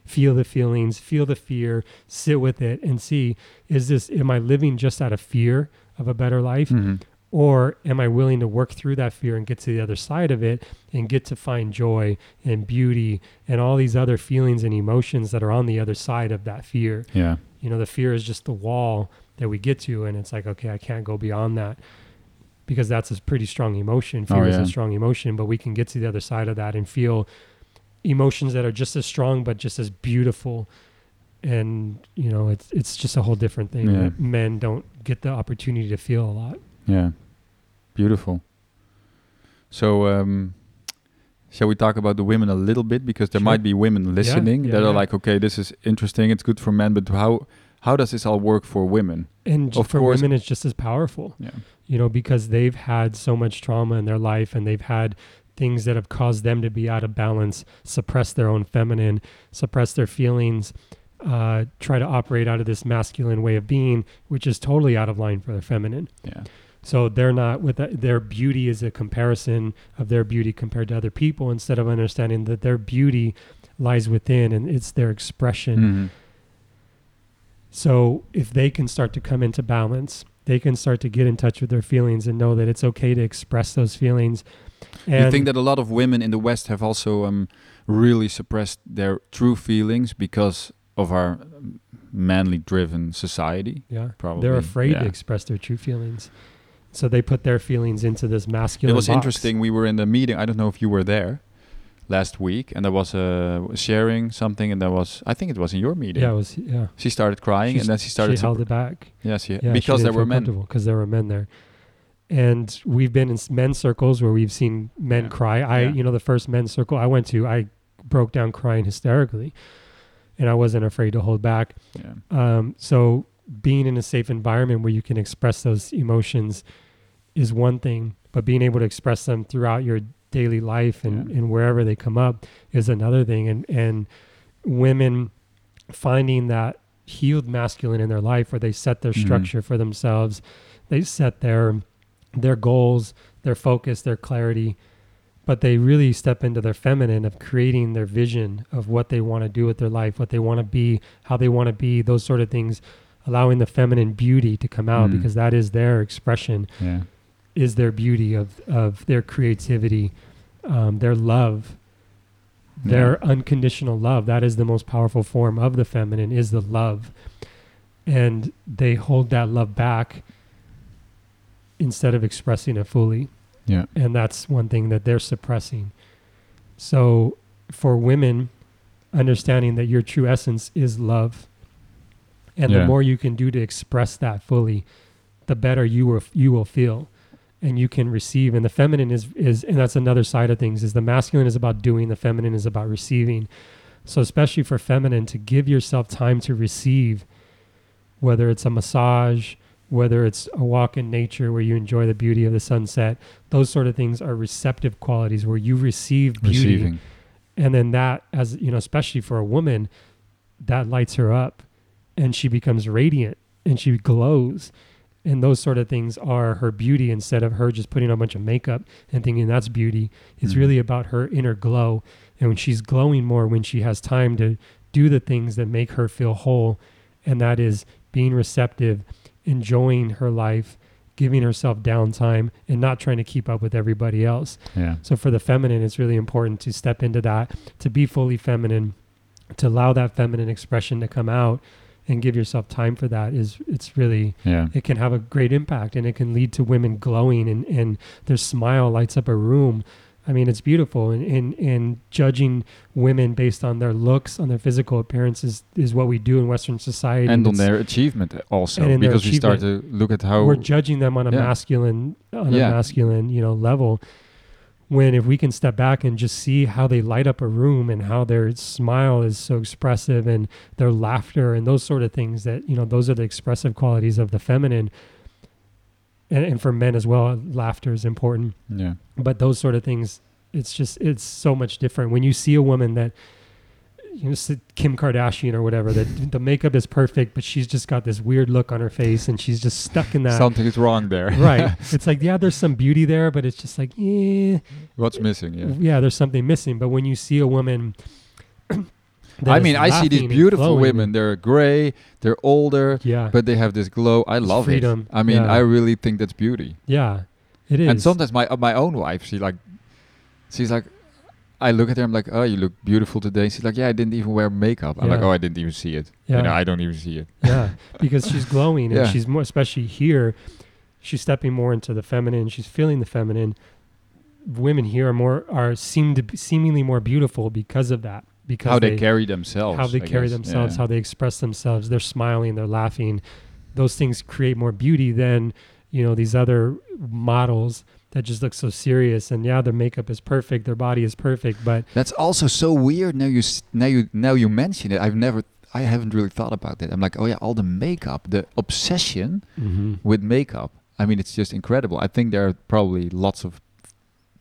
Feel the feelings, feel the fear, sit with it and see, is this, am I living just out of fear of a better life? Mhm. Or am I willing to work through that fear and get to the other side of it and get to find joy and beauty and all these other feelings and emotions that are on the other side of that fear? Yeah, You know, the fear is just the wall that we get to, and it's like, okay, I can't go beyond that because that's a pretty strong emotion. Fear Oh, is a strong emotion, but we can get to the other side of that and feel emotions that are just as strong but just as beautiful. And you know, it's it's just a whole different thing Yeah. men don't get the opportunity to feel a lot. yeah, beautiful. So, um, shall we talk about the women a little bit because there Sure. might be women listening yeah, that are yeah. like, okay, this is interesting. It's good for men, but how how does this all work for women? And Of for course- women, it's just as powerful. Yeah, you know, because they've had so much trauma in their life and they've had things that have caused them to be out of balance, suppress their own feminine, suppress their feelings, uh, try to operate out of this masculine way of being, which is totally out of line for their feminine. yeah, So they're not with that, their beauty is a comparison of their beauty compared to other people instead of understanding that their beauty lies within and it's their expression. Mhm. So if they can start to come into balance, they can start to get in touch with their feelings and know that it's okay to express those feelings. And you think that a lot of women in the West have also um, really suppressed their true feelings because of our um, manly driven society. Yeah. Probably. They're afraid yeah. to express their true feelings. So they put their feelings into this masculine It was box. interesting. We were in the meeting. I don't know if you were there last week, and there was a sharing something, and there was I think it was in your meeting. Yeah, it was yeah. She started crying, She and then she started. she held it back. yes, she, Yeah, because there were men. because there were men there. And we've been in men's circles where we've seen men Yeah. cry. I, Yeah. you know, the first men's circle I went to, I broke down crying hysterically, and I wasn't afraid to hold back. Yeah. Um, so being in a safe environment where you can express those emotions is one thing, but being able to express them throughout your daily life and, and wherever they come up is another thing. And and women finding that healed masculine in their life where they set their Mhm. structure for themselves, they set their their goals, their focus, their clarity, but they really step into their feminine of creating their vision of what they want to do with their life, what they want to be, how they want to be, those sort of things, allowing the feminine beauty to come out Mm. because that is their expression, Yeah. is their beauty of of their creativity, um, their love, their unconditional love. That is the most powerful form of the feminine is the love, and they hold that love back instead of expressing it fully Yeah. and that's one thing that they're suppressing. So for women, understanding that your true essence is love, and Yeah. the more you can do to express that fully, the better you will you will feel, and you can receive. And the feminine is is and that's another side of things. Is the masculine is about doing, the feminine is about receiving. So especially for feminine, to give yourself time to receive, whether it's a massage, whether it's a walk in nature where you enjoy the beauty of the sunset, those sort of things are receptive qualities where you receive beauty. Receiving. And then that, as you know, especially for a woman, that lights her up and she becomes radiant and she glows. And those sort of things are her beauty instead of her just putting on a bunch of makeup and thinking that's beauty. It's Mhm. really about her inner glow. And when she's glowing more, when she has time to do the things that make her feel whole, and that is being receptive, enjoying her life, giving herself downtime, and not trying to keep up with everybody else. Yeah. So for the feminine, it's really important to step into that, to be fully feminine, to allow that feminine expression to come out and give yourself time for that is it's really Yeah. it can have a great impact and it can lead to women glowing and, and their smile lights up a room. I mean, it's beautiful and, and, and judging women based on their looks, on their physical appearance is, is what we do in Western society. And on their achievement also, And in their because we start to look at how we're judging them on a Yeah. masculine on Yeah. a masculine you know level when if we can step back and just see how they light up a room and how their smile is so expressive and their laughter and those sort of things that you know those are the expressive qualities of the feminine and, and for men as well laughter is important yeah. but those sort of things it's just it's so much different when you see a woman that you know Kim Kardashian or whatever that [LAUGHS] the makeup is perfect but she's just got this weird look on her face and she's just stuck in that something's wrong there. [LAUGHS] right [LAUGHS] it's like yeah there's some beauty there but it's just like yeah What's missing? Yeah. yeah there's something missing but when you see a woman I mean, I see these beautiful women. They're gray, they're older, yeah but they have this glow. I love freedom, it. I mean, yeah. I really think that's beauty. yeah it is And sometimes my uh, my own wife, she like, she's like, I look at her, I'm like, oh, you look beautiful today. She's like, yeah, I didn't even wear makeup. I'm like, oh, I didn't even see it. yeah You know, I don't even see it. yeah because she's [LAUGHS] glowing and Yeah. she's more especially here she's stepping more into the feminine she's feeling the feminine women here are more are seem to be seemingly more beautiful because of that because How they, carry themselves. how they I carry guess. themselves Yeah. how they express themselves they're smiling they're laughing those things create more beauty than you know these other models that just look so serious and yeah their makeup is perfect their body is perfect but That's also so weird. Now you now you now you mention it. I've never. I haven't really thought about that. I'm like, oh yeah, all the makeup, the obsession mm-hmm. with makeup. I mean, it's just incredible. I think there are probably lots of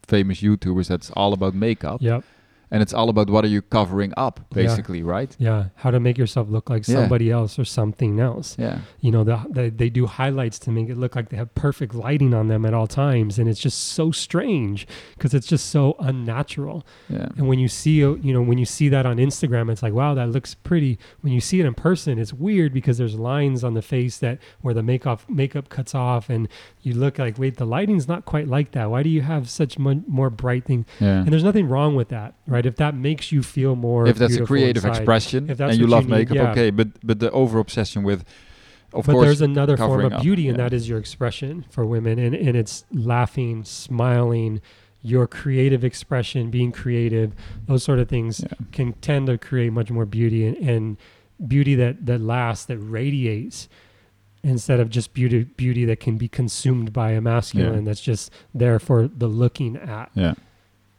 famous YouTubers that's all about makeup, yep and it's all about what are you covering up, Yeah. basically, right? yeah. How to make yourself look like Yeah. somebody else or something else. Yeah, you know the, the, they do highlights to make it look like they have perfect lighting on them at all times. And it's just so strange because it's just so unnatural. Yeah, and when you see uh, you know when you see that on instagram it's like wow that looks pretty. When you see it in person it's weird because there's lines on the face that where the makeup makeup cuts off and you look like wait the lighting's not quite like that. Why do you have such mon- more bright thing? Yeah. and there's nothing wrong with that right right? If that makes you feel more, if that's a creative inside. expression If that's and you love you need, makeup, yeah. okay. But but the over obsession with, of but course, there's another form of up, beauty, and yeah. that is your expression for women, and and it's laughing, smiling, your creative expression, being creative, those sort of things Yeah. can tend to create much more beauty and, and beauty that that lasts, that radiates, instead of just beauty beauty that can be consumed by a masculine that's just there for the looking at. yeah,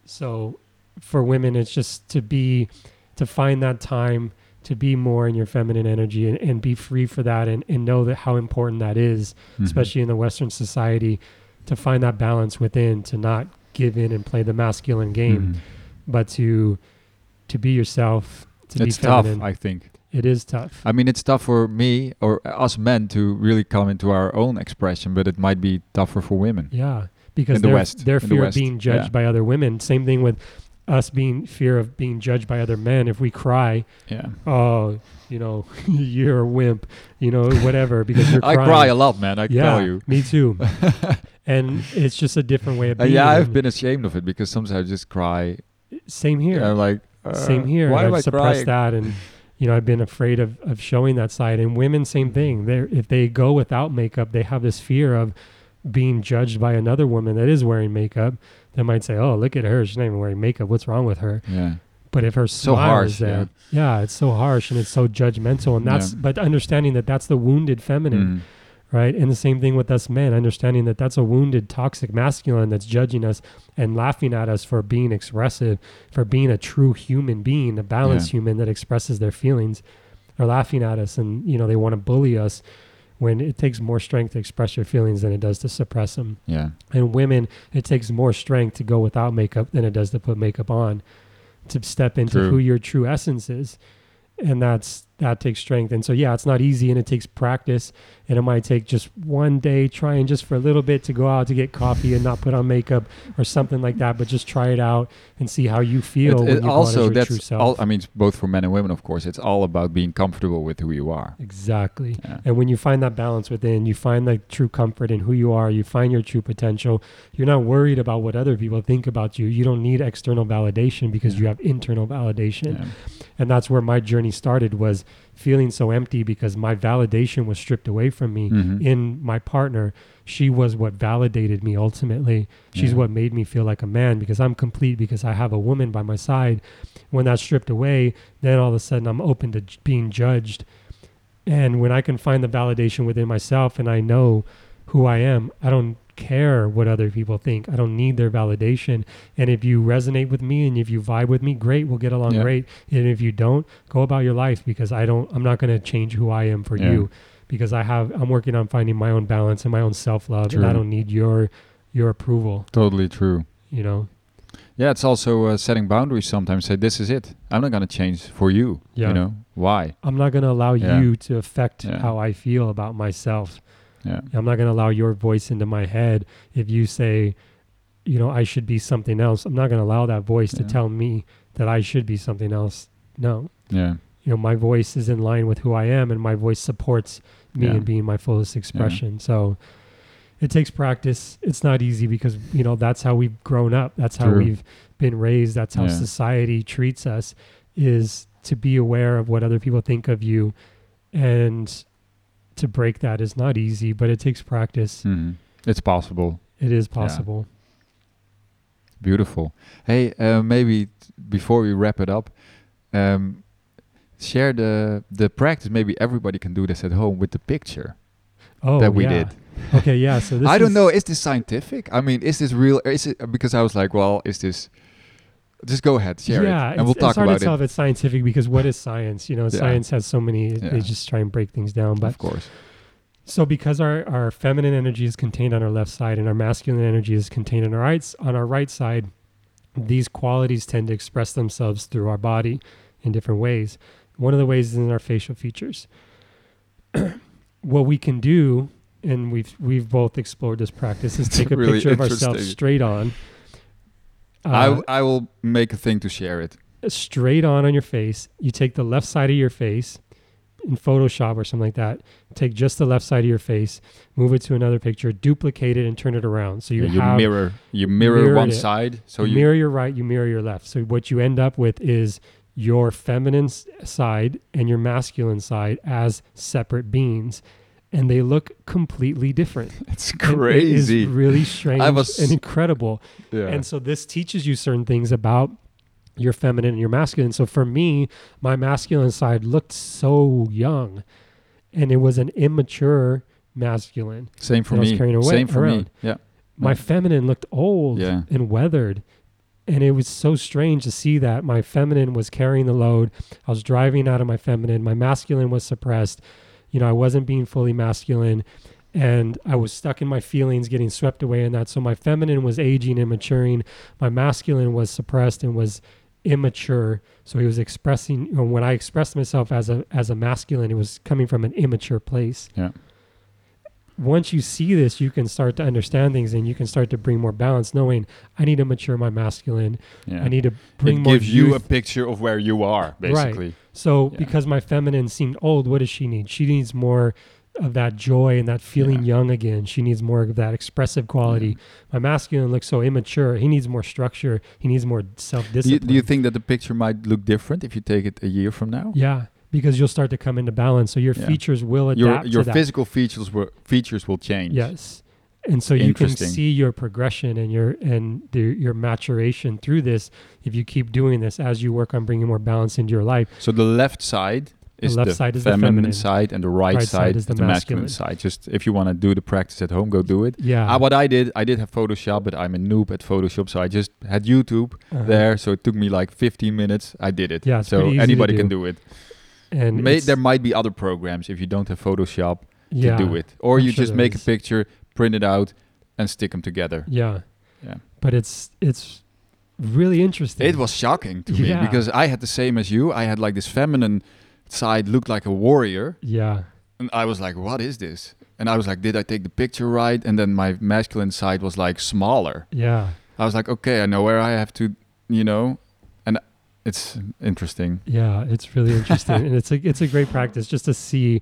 So for women, it's just to be, to find that time to be more in your feminine energy and, and be free for that and, and know that how important that is, Mhm. especially in the Western society, to find that balance within, to not give in and play the masculine game, Mhm. but to to be yourself, to It's be feminine. tough, I think. it is tough. I mean, it's tough for me or us men to really come into our own expression, but it might be tougher for women. Yeah, because In the their, West, their in the fear West, of being judged yeah. by other women. Same thing with us being fear of being judged by other men. If we cry, Yeah, oh, you know, [LAUGHS] you're a wimp, you know, whatever, because you're [LAUGHS] I crying. cry a lot, man. I yeah, tell you. me too. [LAUGHS] and it's just a different way of Uh, being. yeah, I've been ashamed of it because sometimes I just cry. same here. I'm like, uh, same here. Why I've I suppressed crying? that, and you know, I've been afraid of of showing that side. And women, same thing. They if they go without makeup, they have this fear of being judged by another woman that is wearing makeup. They might say, "Oh, look at her. She's not even wearing makeup. What's wrong with her?" Yeah, But if her So smile harsh, is there, yeah. it's so harsh and it's so judgmental. And that's Yeah. but understanding that that's the wounded feminine, Mm. right? And the same thing with us men, understanding that that's a wounded toxic masculine that's judging us and laughing at us for being expressive, for being a true human being, a balanced Yeah. human that expresses their feelings, are laughing at us and you know they want to bully us when it takes more strength to express your feelings than it does to suppress them. yeah, And women, it takes more strength to go without makeup than it does to put makeup on, to step into True. who your true essence is. And that's that takes strength. And so yeah, it's not easy and it takes practice. And it might take just one day trying just for a little bit to go out to get coffee and not put on makeup or something like that. But just try it out and see how you feel. It- it you go out as also your true that's self. all. I mean, it's both for men and women, of course. It's all about being comfortable with who you are. Exactly. Yeah. And when you find that balance within, you find the true comfort in who you are, you find your true potential. You're not worried about what other people think about you. You don't need external validation because Yeah. you have internal validation. Yeah. And that's where my journey started was feeling so empty because my validation was stripped away from me Mhm. in my partner. She was what validated me ultimately. She's Yeah. what made me feel like a man because I'm complete because I have a woman by my side. When that's stripped away, then all of a sudden I'm open to j- being judged. And when I can find the validation within myself and I know who I am, I don't care what other people think. I don't need their validation. And if you resonate with me and if you vibe with me, great, we'll get along Yeah. great. And if you don't, go about your life because I don't I'm not going to change who I am for Yeah. you because I have I'm working on finding my own balance and my own self-love and I don't need your your approval, Totally true. you know. Yeah, it's also uh, setting boundaries. Sometimes say, "This is it. I'm not gonna change for you." Yeah. You know why? I'm not going to allow Yeah. you to affect how I feel about myself. Yeah. I'm not going to allow your voice into my head if you say, you know, I should be something else. I'm not going to allow that voice to tell me that I should be something else. No. Yeah. You know, my voice is in line with who I am and my voice supports me Yeah. in being my fullest expression. So it takes practice. It's not easy because, you know, that's how we've grown up. That's how we've been raised. That's how Yeah. society treats us is to be aware of what other people think of you and to break that is not easy, but it takes practice. Mhm. It's possible. It is possible. Beautiful. Hey, uh, maybe t- before we wrap it up, um, share the the practice. Maybe everybody can do this at home with the picture Oh, that we yeah. did. Okay, yeah. So [LAUGHS] this I don't know. Is this scientific? I mean, is this real? Is it because I was like, well, is this? Just go ahead, share yeah, it, and we'll it's, talk it's hard about to tell it. if it's scientific because what is science? You know, [LAUGHS] Yeah. science has so many. Yeah. They just try and break things down. But of course. so because our our feminine energy is contained on our left side and our masculine energy is contained on our right on our right side, these qualities tend to express themselves through our body in different ways. One of the ways is in our facial features. [CLEARS THROAT] what we can do, and we've we've both explored this practice, is take a really picture of ourselves straight on. I Uh, I will make a thing to share it. straight on on your face. You take the left side of your face, in Photoshop or something like that, take just the left side of your face, move it to another picture, duplicate it, and turn it around. So you Yeah, you have mirror you mirror one it. side, so you you mirror your right, you mirror your left. So what you end up with is your feminine side and your masculine side as separate beings, and they look completely different. [LAUGHS] it's crazy. It is really [LAUGHS] strange was- and incredible. yeah. And so this teaches you certain things about your feminine and your masculine. So for me, my masculine side looked so young, and it was an immature masculine. Same for I was me. carrying away- Same for me. Yeah. My Yeah. feminine looked old Yeah. and weathered. And it was so strange to see that my feminine was carrying the load. I was driving out of my feminine. My masculine was suppressed. You know, I wasn't being fully masculine. And I was stuck in my feelings, getting swept away in that. So my feminine was aging and maturing. My masculine was suppressed and was immature. So he was expressing, when I expressed myself as a as a masculine, it was coming from an immature place Yeah. once you see this, you can start to understand things and you can start to bring more balance, knowing I need to mature my masculine. Yeah. I need to bring it more gives you a picture of where you are, basically. So yeah. because my feminine seemed old, what does she need? She needs more of that joy and that feeling Yeah. young again. She needs more of that expressive quality. My masculine looks so immature. He needs more structure. He needs more self discipline. do you think that the picture might look different if you take it a year from now? yeah, because you'll start to come into balance. So your Yeah. features will adapt Your your physical features will features will change. Yes. And so you can see your progression and your and the, your maturation through this if you keep doing this as you work on bringing more balance into your life. So the left side is left the side is the feminine feminine. side, and the right, Right side, is the, masculine. masculine. side. Just if you want to do the practice at home, go do it. Yeah. Ah, what I did, I did have Photoshop, but I'm a noob at Photoshop, so I just had YouTube Uh-huh. there. So it took me like 15 minutes. I did it. Yeah, so to anybody can do. do it. And May, there might be other programs if you don't have Photoshop to yeah, do it, or I'm you sure just make a picture, print it out, and stick them together. Yeah. Yeah. But it's it's really interesting. It was shocking to Yeah. me because I had the same as you. I had like this feminine side looked like a warrior, Yeah. and I was like, "What is this?" And I was like, "Did I take the picture right?" And then my masculine side was like smaller. Yeah. I was like, "Okay, I know where I have to, you know," and it's interesting. Yeah. It's really interesting. [LAUGHS] and it's a it's a great practice just to see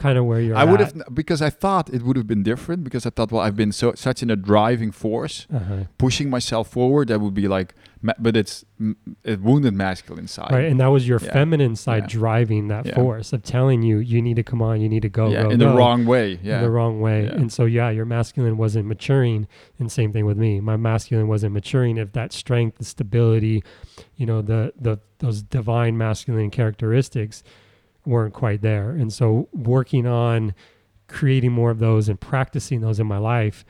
kind of where you're I would at. have because I thought it would have been different because I thought, well, I've been so such in a driving force, uh-huh. pushing myself forward. That would be like, but it's a wounded masculine side. Right, and that was your Yeah. feminine side Yeah. driving that Yeah. force of telling you you need to come on, you need to go, yeah, go, in go, the wrong way. in Yeah, the wrong way. And so yeah, your masculine wasn't maturing, and same thing with me. My masculine wasn't maturing if that strength, the stability, you know, the the those divine masculine characteristics weren't quite there. And so working on creating more of those and practicing those in my life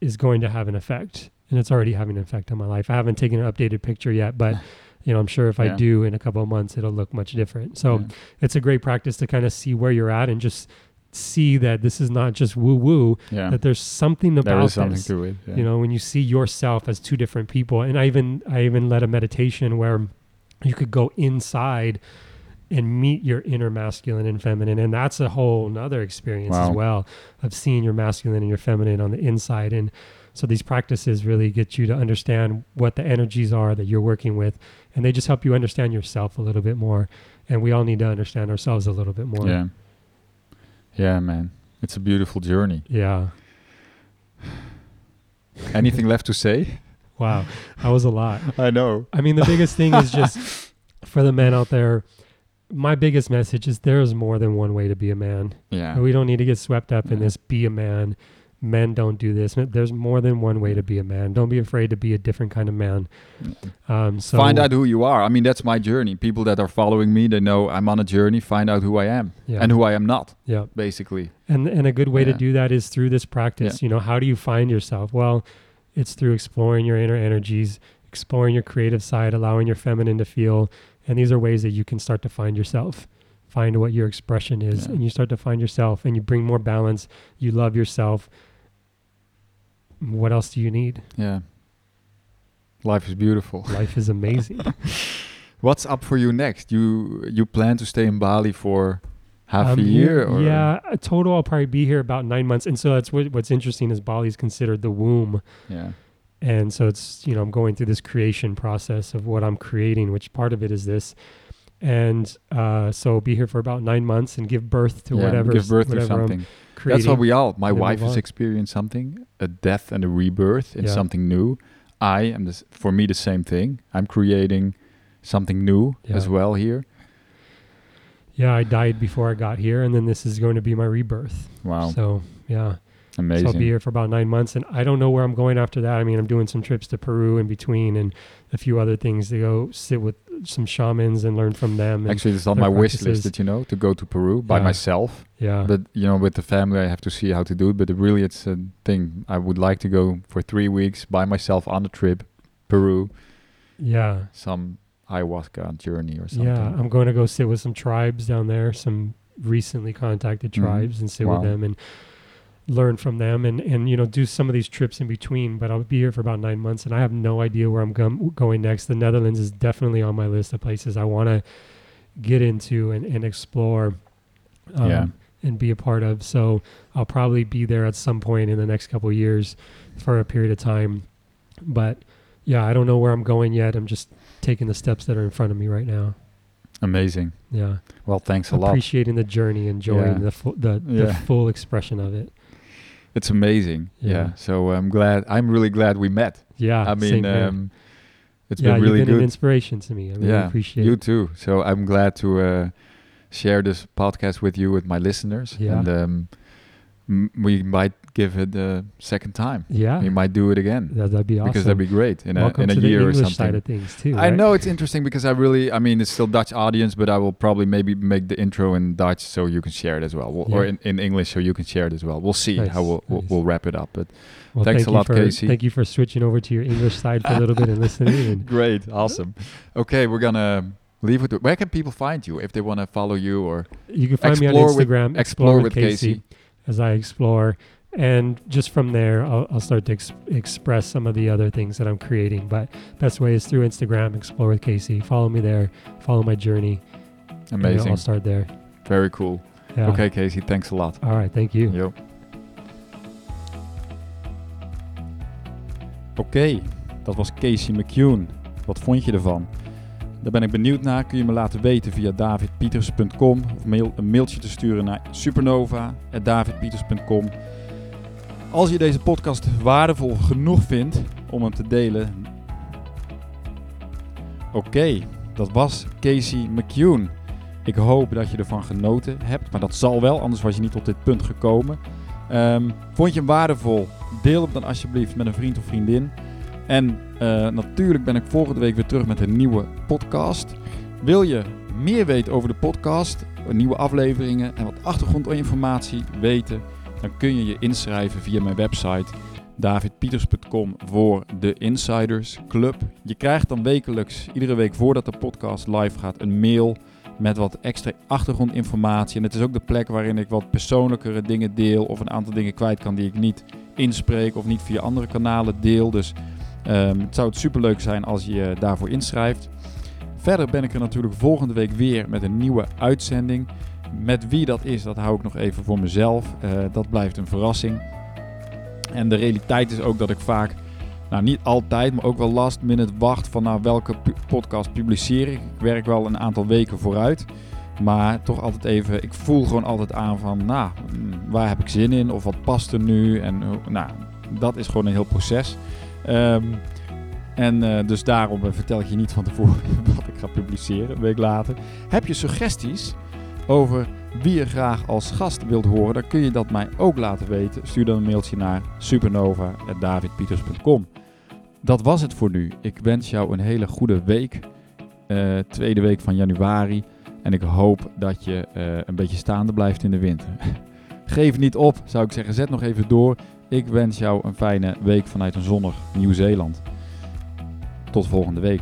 is going to have an effect. And it's already having an effect on my life. I haven't taken an updated picture yet, but [LAUGHS] you know, I'm sure if I do in a couple of months it'll look much different. So Yeah. it's a great practice to kind of see where you're at and just see that this is not just woo woo, yeah. that there's something about there is something this. to it. Yeah. You know, when you see yourself as two different people, and I even I even led a meditation where you could go inside and meet your inner masculine and feminine, and that's a whole nother experience as well of seeing your masculine and your feminine on the inside. And so these practices really get you to understand what the energies are that you're working with, and they just help you understand yourself a little bit more. And we all need to understand ourselves a little bit more. Yeah. Yeah, man. It's a beautiful journey. Yeah. [SIGHS] Anything left to say? Wow. That was a lot. [LAUGHS] I know. I mean, the biggest thing is just [LAUGHS] for the men out there. My biggest message is there is more than one way to be a man. Yeah. We don't need to get swept up in this be a man. Men don't do this. There's more than one way to be a man. Don't be afraid to be a different kind of man. Um, so find out who you are. I mean, that's my journey. People that are following me, they know I'm on a journey. Find out who I am Yeah. and who I am not, Yeah. basically. And and a good way to do that is through this practice. You know, how do you find yourself? Well, it's through exploring your inner energies, exploring your creative side, allowing your feminine to feel. And these are ways that you can start to find yourself. Find what your expression is, Yeah. and you start to find yourself, and you bring more balance. You love yourself. What else do you need? Yeah. Life is beautiful. [LAUGHS] Life is amazing. [LAUGHS] What's up for you next? You you plan to stay in Bali for half I'm a year? Or? yeah, a total. I'll probably be here about nine months, and so that's what, what's interesting is Bali's considered the womb Yeah. And so it's you know i'm going through this creation process of what i'm creating which part of it is this and uh, so be here for about nine months and give birth to yeah, whatever give birth to whatever I'm something. That's what we all. My wife has experienced something, a death and a rebirth in Yeah. something new. I am this for me the same thing. I'm creating something new Yeah. as well here. yeah, I died before I got here, and then this is going to be my rebirth. Wow, So yeah, amazing. so I'll be here for about nine months, and I don't know where I'm going after that. I mean, I'm doing some trips to Peru in between, and a few other things to go sit with some shamans and learn from them. Actually, it's on my wish list. Did you know to go to Peru by Yeah. myself? yeah, But you know, with the family, I have to see how to do it. But really, it's a thing. I would like to go for three weeks by myself on a trip, Peru, yeah, some ayahuasca journey or something. yeah. I'm going to go sit with some tribes down there, some recently contacted Mhm. tribes, and sit Wow. with them and learn from them, and and you know do some of these trips in between. But I'll be here for about nine months, and I have no idea where I'm gum- going next. The Netherlands is definitely on my list of places I want to get into and, and explore. Um, Yeah. and be a part of. So I'll probably be there at some point in the next couple of years for a period of time. But yeah, I don't know where I'm going yet. I'm just taking the steps that are in front of me right now. Amazing. Yeah, Well, thanks a lot. appreciating the journey, enjoying Yeah. the, fu- the the full expression of it. It's amazing. Yeah. Yeah. So I'm glad. I'm really glad we met. Yeah, I mean, um, it's yeah, been really you've been an inspiration to me. I really yeah, appreciate you it. too. So I'm glad to uh, share this podcast with you, with my listeners. Yeah. And um, m- we might give it a second time. Yeah, We might do it again that, that'd be awesome. because that'd be great in a Welcome in a year or something. side of things too. I right? know it's interesting because I really, I mean, it's still Dutch audience, but I will probably maybe make the intro in Dutch so you can share it as well, We'll- or in, in English so you can share it as well. We'll see Nice, how we'll, we'll nice. we'll wrap it up. But Well, Thanks thank a you lot, for, Casey. Thank you for switching over to your English side for a little bit and listening. And [LAUGHS] great, awesome. Okay, we're gonna leave it. Where can people find you if they want to follow you or You can find me on Explore with- Instagram, explore with Casey? as I explore. And just from there, I'll, I'll start to ex- express some of the other things that I'm creating. But best way is through Instagram, Explore with Casey. Follow me there, follow my journey. amazing? I'll start there. Very cool. Yeah. Okay, Casey, thanks a lot. All right. Thank you. Yo. Oké, dat was Casey McCune. Wat vond je ervan? Daar ben ik benieuwd naar. Kun je me laten weten via davidpieters.com of mail, een mailtje te sturen naar supernova.davidpieters.com. Als je deze podcast waardevol genoeg vindt om hem te delen. Oké, dat was Casey McCune. Ik hoop dat je ervan genoten hebt, maar dat zal wel, anders was je niet tot dit punt gekomen. Ehm, vond je hem waardevol? Deel hem dan alsjeblieft met een vriend of vriendin. En eh, natuurlijk ben ik volgende week weer terug met een nieuwe podcast. Wil je meer weten over de podcast, nieuwe afleveringen en wat achtergrondinformatie weten, dan kun je je inschrijven via mijn website davidpieters.com voor de Insiders Club. Je krijgt dan wekelijks, iedere week voordat de podcast live gaat, een mail met wat extra achtergrondinformatie. En het is ook de plek waarin ik wat persoonlijkere dingen deel of een aantal dingen kwijt kan die ik niet inspreek of niet via andere kanalen deel. Dus ehm, het zou het superleuk zijn als je je daarvoor inschrijft. Verder ben ik er natuurlijk volgende week weer met een nieuwe uitzending. Met wie dat is, dat hou ik nog even voor mezelf. Eh, dat blijft een verrassing. En de realiteit is ook dat ik vaak, nou niet altijd, maar ook wel last minute wacht van nou, welke podcast publiceer ik. Ik werk wel een aantal weken vooruit. Maar toch altijd even, ik voel gewoon altijd aan van, nou, mm, waar heb ik zin in? Of wat past er nu? En nou, dat is gewoon een heel proces. Ehm, en eh, dus daarom eh, vertel ik je niet van tevoren [LAUGHS] wat ik ga publiceren, een week later. Heb je suggesties over wie je graag als gast wilt horen, dan kun je dat mij ook laten weten. Stuur dan een mailtje naar supernova.davidpieters.com. Dat was het voor nu. Ik wens jou een hele goede week. eh, tweede week van januari. En ik hoop dat je eh, een beetje staande blijft in de winter. [LAUGHS] Geef niet op, zou ik zeggen. Zet nog even door. Ik wens jou een fijne week vanuit een zonnig Nieuw-Zeeland. Tot volgende week.